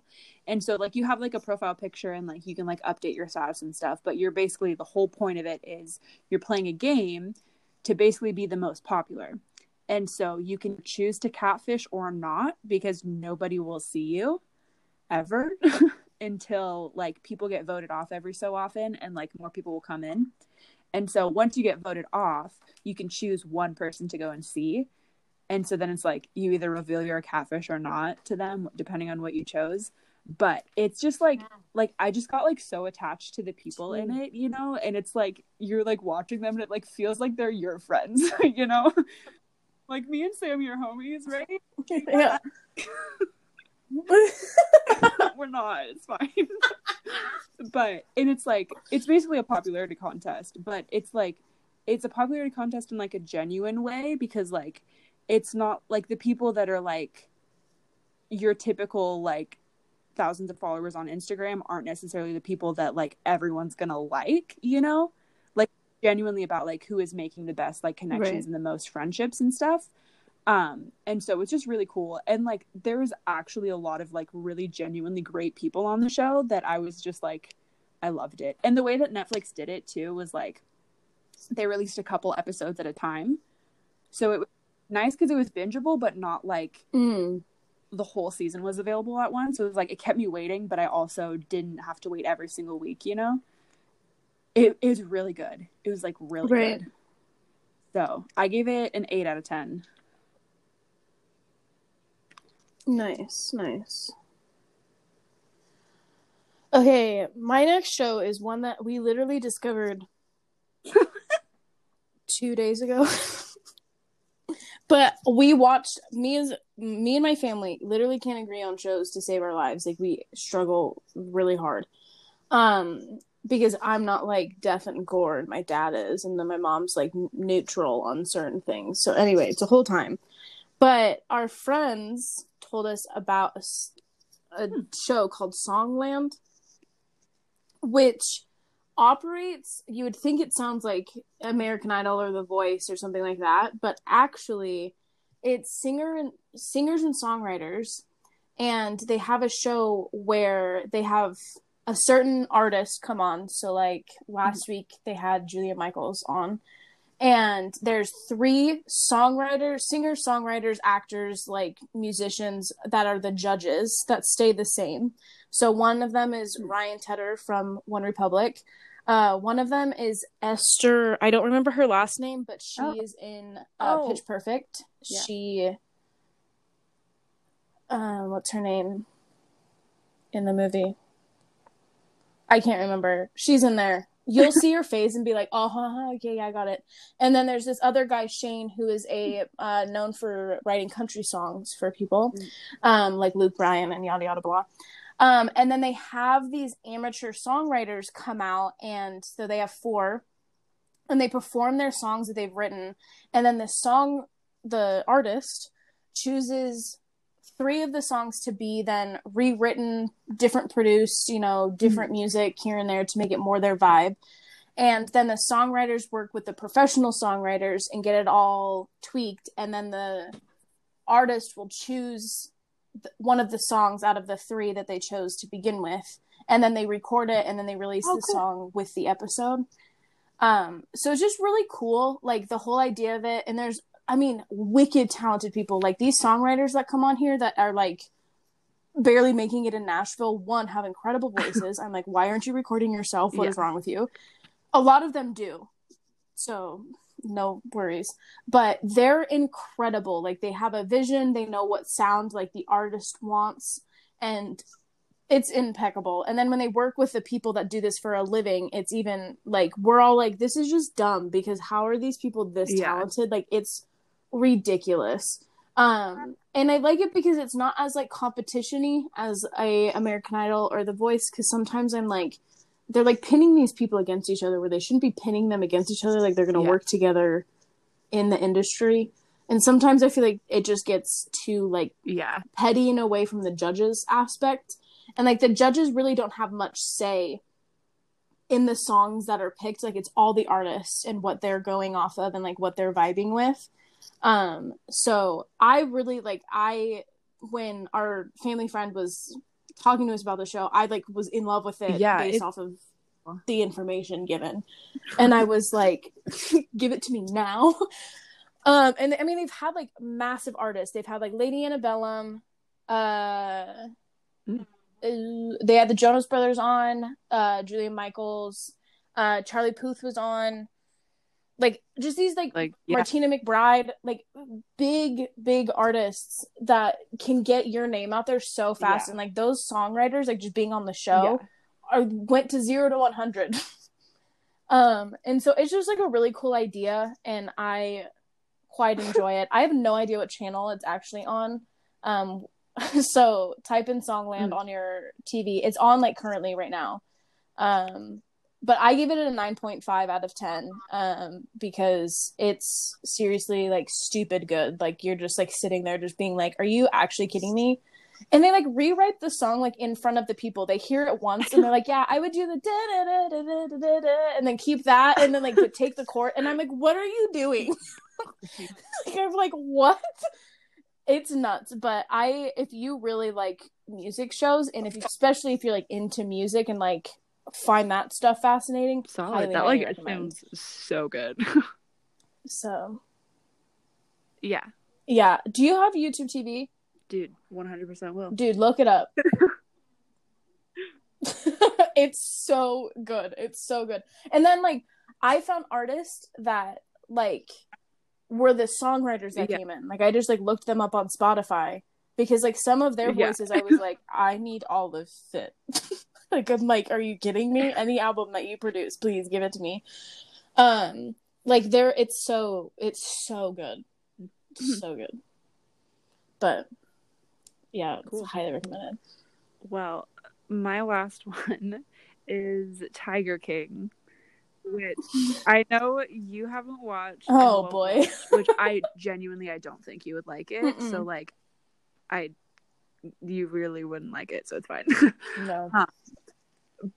And so like you have like a profile picture and like you can like update your status and stuff but you're basically the whole point of it is you're playing a game to basically be the most popular. And so you can choose to catfish or not because nobody will see you ever until like people get voted off every so often and like more people will come in and so once you get voted off, you can choose one person to go and see. And so then it's like you either reveal you're a catfish or not to them, depending on what you chose. But it's just like like I just got like so attached to the people in it, you know, and it's like you're like watching them and it like feels like they're your friends, you know? like me and Sam, your homies, right? Yeah. We're not. It's fine. but and it's like it's basically a popularity contest, but it's like it's a popularity contest in like a genuine way because like it's not like the people that are like your typical like thousands of followers on Instagram aren't necessarily the people that like everyone's gonna like, you know? Like genuinely about like who is making the best like connections right. and the most friendships and stuff um and so it's just really cool. And like there was actually a lot of like really genuinely great people on the show that i was just like i loved it. And the way that netflix did it too was like they released a couple episodes at a time. So it was nice because it was bingeable but not like mm. the whole season was available at once. So it was like it kept me waiting but i also didn't have to wait every single week you know? It, it was really good. It was like really right. good. So i gave it an 8 out of 10 Nice, nice. Okay, my next show is one that we literally discovered two days ago. but we watched me as me and my family literally can't agree on shows to save our lives. Like we struggle really hard. Um because I'm not like deaf and gore and my dad is and then my mom's like neutral on certain things. So anyway, it's a whole time. But our friends told us about a, a show called Songland, which operates you would think it sounds like American Idol or The Voice or something like that, but actually it's singer and singers and songwriters and they have a show where they have a certain artist come on. So like last mm-hmm. week they had Julia Michaels on and there's three songwriters singers songwriters actors like musicians that are the judges that stay the same so one of them is ryan tedder from OneRepublic uh, one of them is esther i don't remember her last name but she oh. is in uh, oh. pitch perfect yeah. she uh, what's her name in the movie I can't remember. She's in there. You'll see her face and be like, "Oh, huh, huh, okay, yeah, I got it." And then there's this other guy, Shane, who is a uh, known for writing country songs for people, Mm. um, like Luke Bryan and yada yada blah. Um, and then they have these amateur songwriters come out, and so they have four, and they perform their songs that they've written, and then the song, the artist chooses three of the songs to be then rewritten, different produced, you know, different music here and there to make it more their vibe. And then the songwriters work with the professional songwriters and get it all tweaked. And then the artist will choose one of the songs out of the three that they chose to begin with. And then they record it and then they release Oh, the cool. song with the episode. Um, so it's just really cool, like the whole idea of it. And there's I mean, wicked talented people. Like these songwriters that come on here that are like barely making it in Nashville, one have incredible voices. I'm like, why aren't you recording yourself? What is Yeah. wrong with you? A lot of them do. So no worries. But they're incredible. Like they have a vision, they know what sound like the artist wants, and it's impeccable. And then when they work with the people that do this for a living, it's even like we're all like, this is just dumb because how are these people this Yeah. talented? Like it's ridiculous. Um, and I like it because it's not as like competition-y as a American Idol or The Voice. Because sometimes I'm like, they're like pinning these people against each other where they shouldn't be pinning them against each other. Like they're gonna Yeah. work together in the industry. And sometimes I feel like it just gets too like Yeah. petty and away from the judges aspect and like the judges really don't have much say in the songs that are picked like it's all the artists and what they're going off of and like what they're vibing with um so i really like i when our family friend was talking to us about the show i like was in love with it Yeah, based it- off of the information given. And i was like give it to me now. Um and i mean they've had like massive artists. They've had like lady antebellum uh Mm. uh, they had the jonas brothers on uh julia michaels uh charlie puth was on like just these like, Like yeah. martina mcbride like big big artists that can get your name out there so fast. Yeah. and like those songwriters like just being on the show are went to zero to 100 um and so it's just like a really cool idea and i quite enjoy it. I have no idea what channel it's actually on. Um so type in songland Mm. on your tv it's on like currently right now. Um but i give it a 9.5 out of 10 um because it's seriously like stupid good like you're just like sitting there just being like are you actually kidding me and they like rewrite the song like in front of the people. They hear it once and they're like, "Yeah, I would do the da da da da da da da," and then keep that, and then like take the chord. And I'm like, "What are you doing?" like, I'm like, "What?" It's nuts. But I, if you really like music shows, and if especially if you're like into music and like find that stuff fascinating, Solid. that like recommend. sounds so good. So yeah. yeah, do you have YouTube TV? Dude, 100% will. Dude, look it up. it's so good. It's so good. And then like I found artists that like were the songwriters that Yeah. came in. Like I just like looked them up on Spotify because like some of their Yeah. voices I was like I need all of it. Like I'm like are you kidding me? Any album that you produce, please give it to me. Um like there it's so it's so good. Mhm. So good. But yeah, it's Cool. highly recommended. Well, my last one is Tiger King, which I know you haven't watched. Oh, boy. watch, which I genuinely I don't think you would like it. So Mm-mm. like, I you really wouldn't like it, so it's fine. No.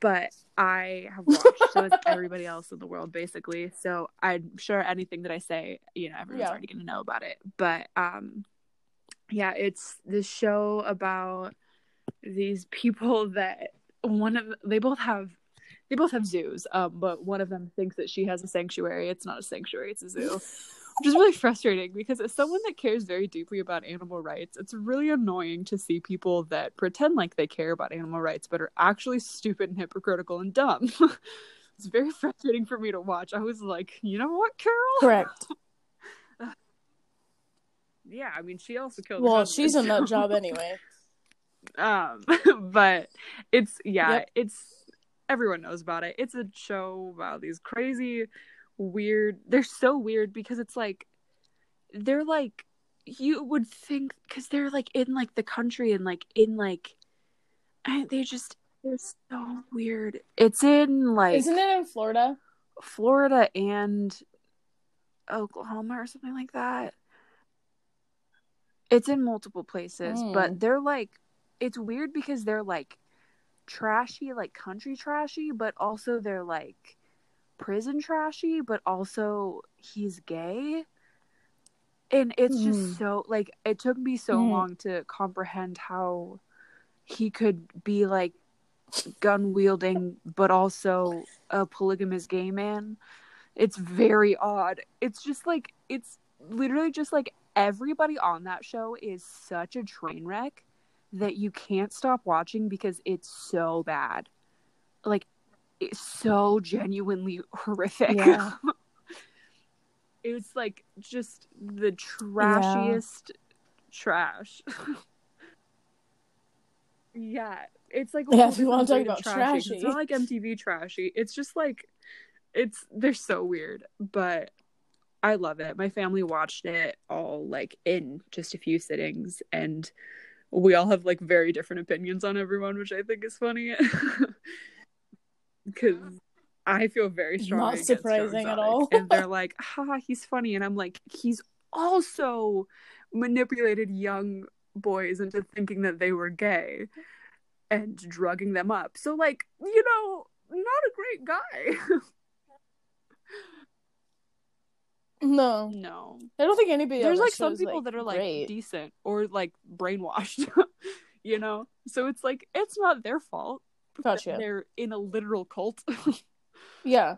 But I have watched so has everybody else in the world basically. So I'm sure anything that I say, you know, everyone's Yeah. already gonna know about it. But um yeah, it's this show about these people that one of they both have they both have zoos, um, but one of them thinks that she has a sanctuary. It's not a sanctuary, it's a zoo. Which is really frustrating because as someone that cares very deeply about animal rights, it's really annoying to see people that pretend like they care about animal rights but are actually stupid and hypocritical and dumb. it's very frustrating for me to watch. I was like, you know what, Carol? Correct. Yeah, I mean, she also killed. Well, she's in that job anyway. um but it's yeah Yep. it's everyone knows about it. It's a show about these crazy, weird. They're so weird because it's like they're like you would think because they're like in like the country and like in like they just they're so weird. It's in like Isn't it in Florida? Florida and Oklahoma or something like that. It's in multiple places, Mm. but they're like it's weird because they're like trashy, like country trashy, but also they're like prison trashy, but also he's gay. And it's Mm. just so like it took me so Mm. long to comprehend how he could be like gun wielding but also a polygamous gay man. It's very odd. It's just like it's literally just like everybody on that show is such a train wreck that you can't stop watching because it's so bad. Like it's so genuinely horrific. Yeah. was like just the trashiest trash. yeah, it's like Yeah, if you wanna talk about trashy, trashy. It's not like MTV trashy. It's just like it's they're so weird, but I love it. My family watched it all like in just a few sittings and we all have like very different opinions on everyone, which I think is funny. Cuz I feel very strong. Not surprising at all. and they're like, "Ha, he's funny," and I'm like, "He's also manipulated young boys into thinking that they were gay and drugging them up." So, like, you know, not a great guy. No, no, I don't think anybody. there's like some people that are like great. decent or like brainwashed, you know. So it's like it's not their fault. Gotcha. They're in a literal cult. Yeah,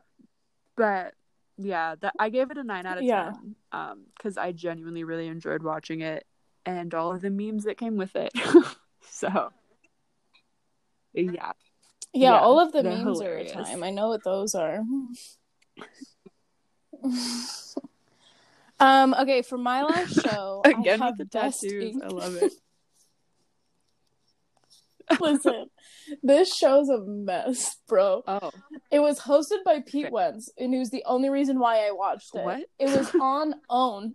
but yeah that i gave it a 9 out of 10 um because i genuinely really enjoyed watching it and all of the memes that came with it so yeah yeah. Yeah, all of the memes hilarious. are a time. I know what those are. um. Okay, for my last show, I again have with the tattoos i love it Listen, this show's a mess, bro. oh It was hosted by Pete Okay. Wentz, and it was the only reason why I watched it. What? It was on OWN.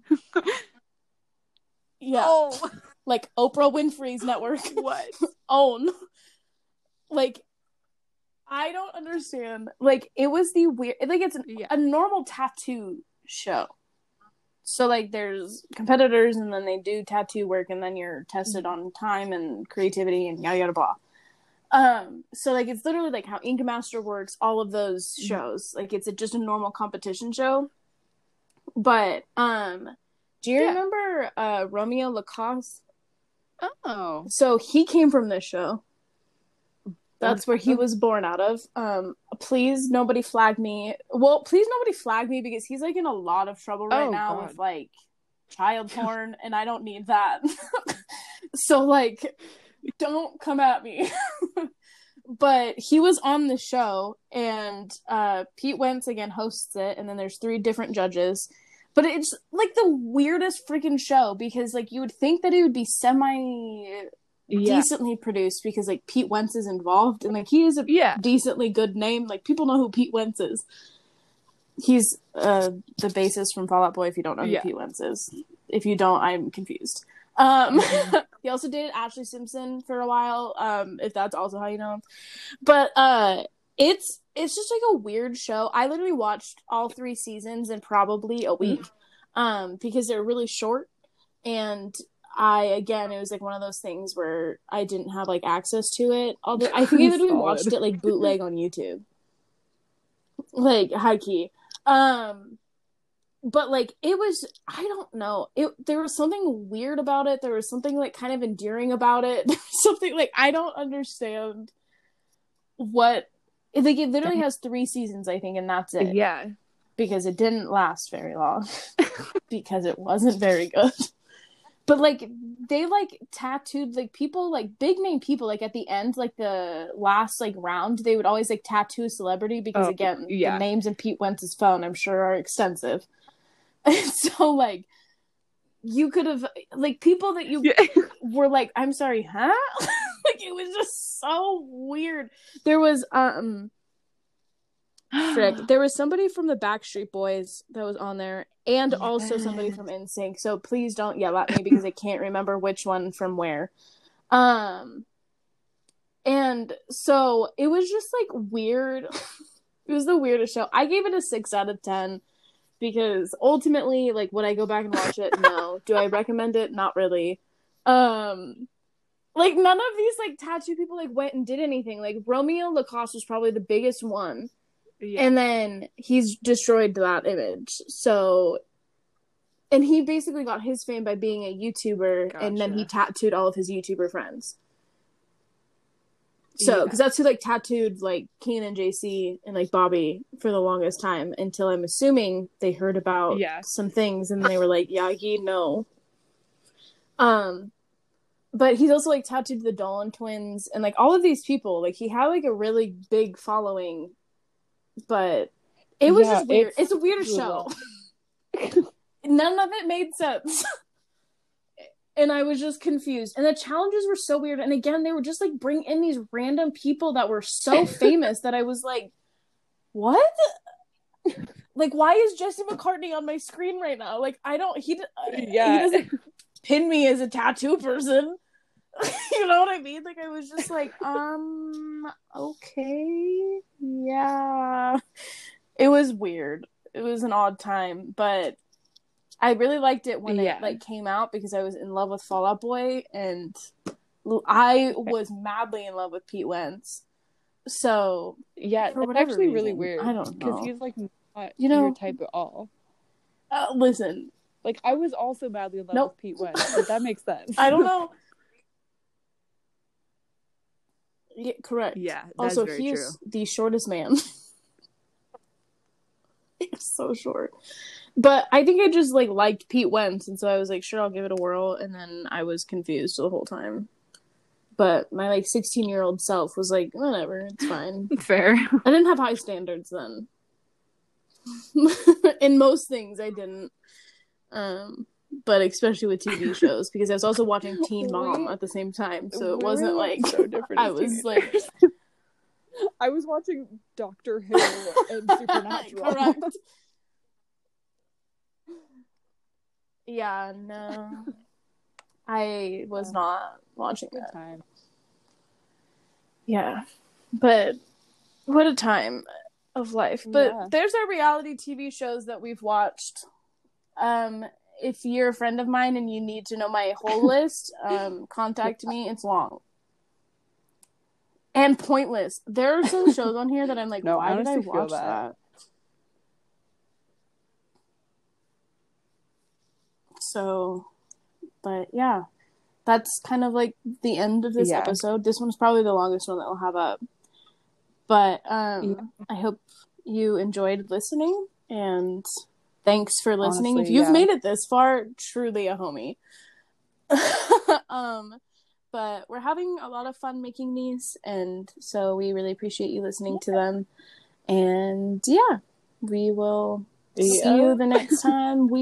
Yeah, oh like Oprah Winfrey's network. what OWN. Like, I don't understand. Like, it was the weird. Like, it's an, yeah a normal tattoo show. So like there's competitors and then they do tattoo work and then you're tested on time and creativity and yada yada blah. Um so like it's literally like how Ink Master works, all of those Mhm. shows. Like it's a, just a normal competition show. But um do you Yeah. remember uh Romeo Lacoste? oh So he came from this show. That's where he was born out of. Um, please nobody flag me. Well, please nobody flag me because he's like in a lot of trouble right Oh, now God. with like child porn, and I don't need that. so like, don't come at me. but he was on the show, and uh, Pete Wentz again hosts it, and then there's three different judges. But it's like the weirdest freaking show because like you would think that it would be semi yeah decently produced because like Pete Wentz is involved and like he is a yeah decently good name. Like people know who Pete Wentz is. He's uh the bassist from Fall Out Boy. If you don't know who Yeah. Pete Wentz is, if you don't, I'm confused. Um, he also dated Ashlee Simpson for a while. Um, if that's also how you know him, but uh, it's it's just like a weird show. I literally watched all three seasons in probably a week, um, because they're really short, and I again it was like one of those things where I didn't have like access to it. Although I think I literally watched it like bootleg on YouTube, like high key. Um, but like it was I don't know it. There was something weird about it. There was something like kind of endearing about it. Something like I don't understand what. Like it literally has three seasons, I think, and that's it yeah because it didn't last very long because it wasn't very good. But like they like tattooed like people like big name people like at the end like the last like round they would always like tattoo a celebrity because Oh, again yeah. the names in Pete Wentz's phone I'm sure are extensive. And so like you could have like people that you yeah were like, I'm sorry, huh? like it was just so weird. There was um Frick. There was somebody from the Backstreet Boys that was on there, and also somebody from NSYNC. So please don't yell at me because I can't remember which one from where. Um, and so it was just like weird. it was the weirdest show. I gave it a six out of ten because ultimately, like, would I go back and watch it? No. Do I recommend it? Not really. Um, like none of these like tattoo people like went and did anything. Like Romeo Lacoste was probably the biggest one Yeah. and then he's destroyed that image. So, and he basically got his fame by being a YouTuber, and then he tattooed all of his YouTuber friends. So, Yeah. because that's who like tattooed like Keenan and JC and like Bobby for the longest time until I'm assuming they heard about Yeah. some things and they were like, Yagi, no. Um, but he's also like tattooed the Dolan twins and like all of these people. Like he had like a really big following, but it was Yeah, just weird. it's It's, a weird show. None of it made sense. and I was just confused. And the challenges were so weird. And again, they were just like bring in these random people that were so famous that I was like, what? like, why is Jesse McCartney on my screen right now? Like, I don't, he, uh, Yeah. he doesn't pin me as a tattoo person. you know what I mean? Like, I was just like, um, okay, yeah. It was weird. It was an odd time, but I really liked it when Yeah. it like came out because I was in love with Fall Out Boy and I was madly in love with Pete Wentz. So Yeah, For that's actually really weird. I don't know. because he's like not You know- your type at all. uh, listen, Like I was also madly in love Nope. with Pete Wentz, but that makes sense. I don't know. Yeah, correct. Yeah, Also, he true. is the shortest man. He's so short. But I think I just like liked Pete Wentz, and so I was like, sure, I'll give it a whirl. And then I was confused the whole time. But my like sixteen year old self was like, whatever, it's fine. Fair. I didn't have high standards then. In most things, I didn't. Um, but especially with TV shows, because I was also watching Teen Mom at the same time, so it wasn't like so different. I as was like. I was watching Doctor Who and Supernatural. Correct. yeah, no, I was Yeah. not watching Good that. time. Yeah, but what a time of life. But Yeah. there's our reality TV shows that we've watched. Um, if you're a friend of mine and you need to know my whole list, um, contact me. It's long and pointless. There are some shows on here that I'm like, No, I why did I watch that. that? So, but yeah, that's kind of like the end of this Yeah. episode. This one's probably the longest one that we'll have up. But um, Yeah. I hope you enjoyed listening and thanks for listening. Honestly, if you've yeah. made it this far, truly a homie. um, but we're having a lot of fun making these, and so we really appreciate you listening to them. And yeah, we will see you the next time we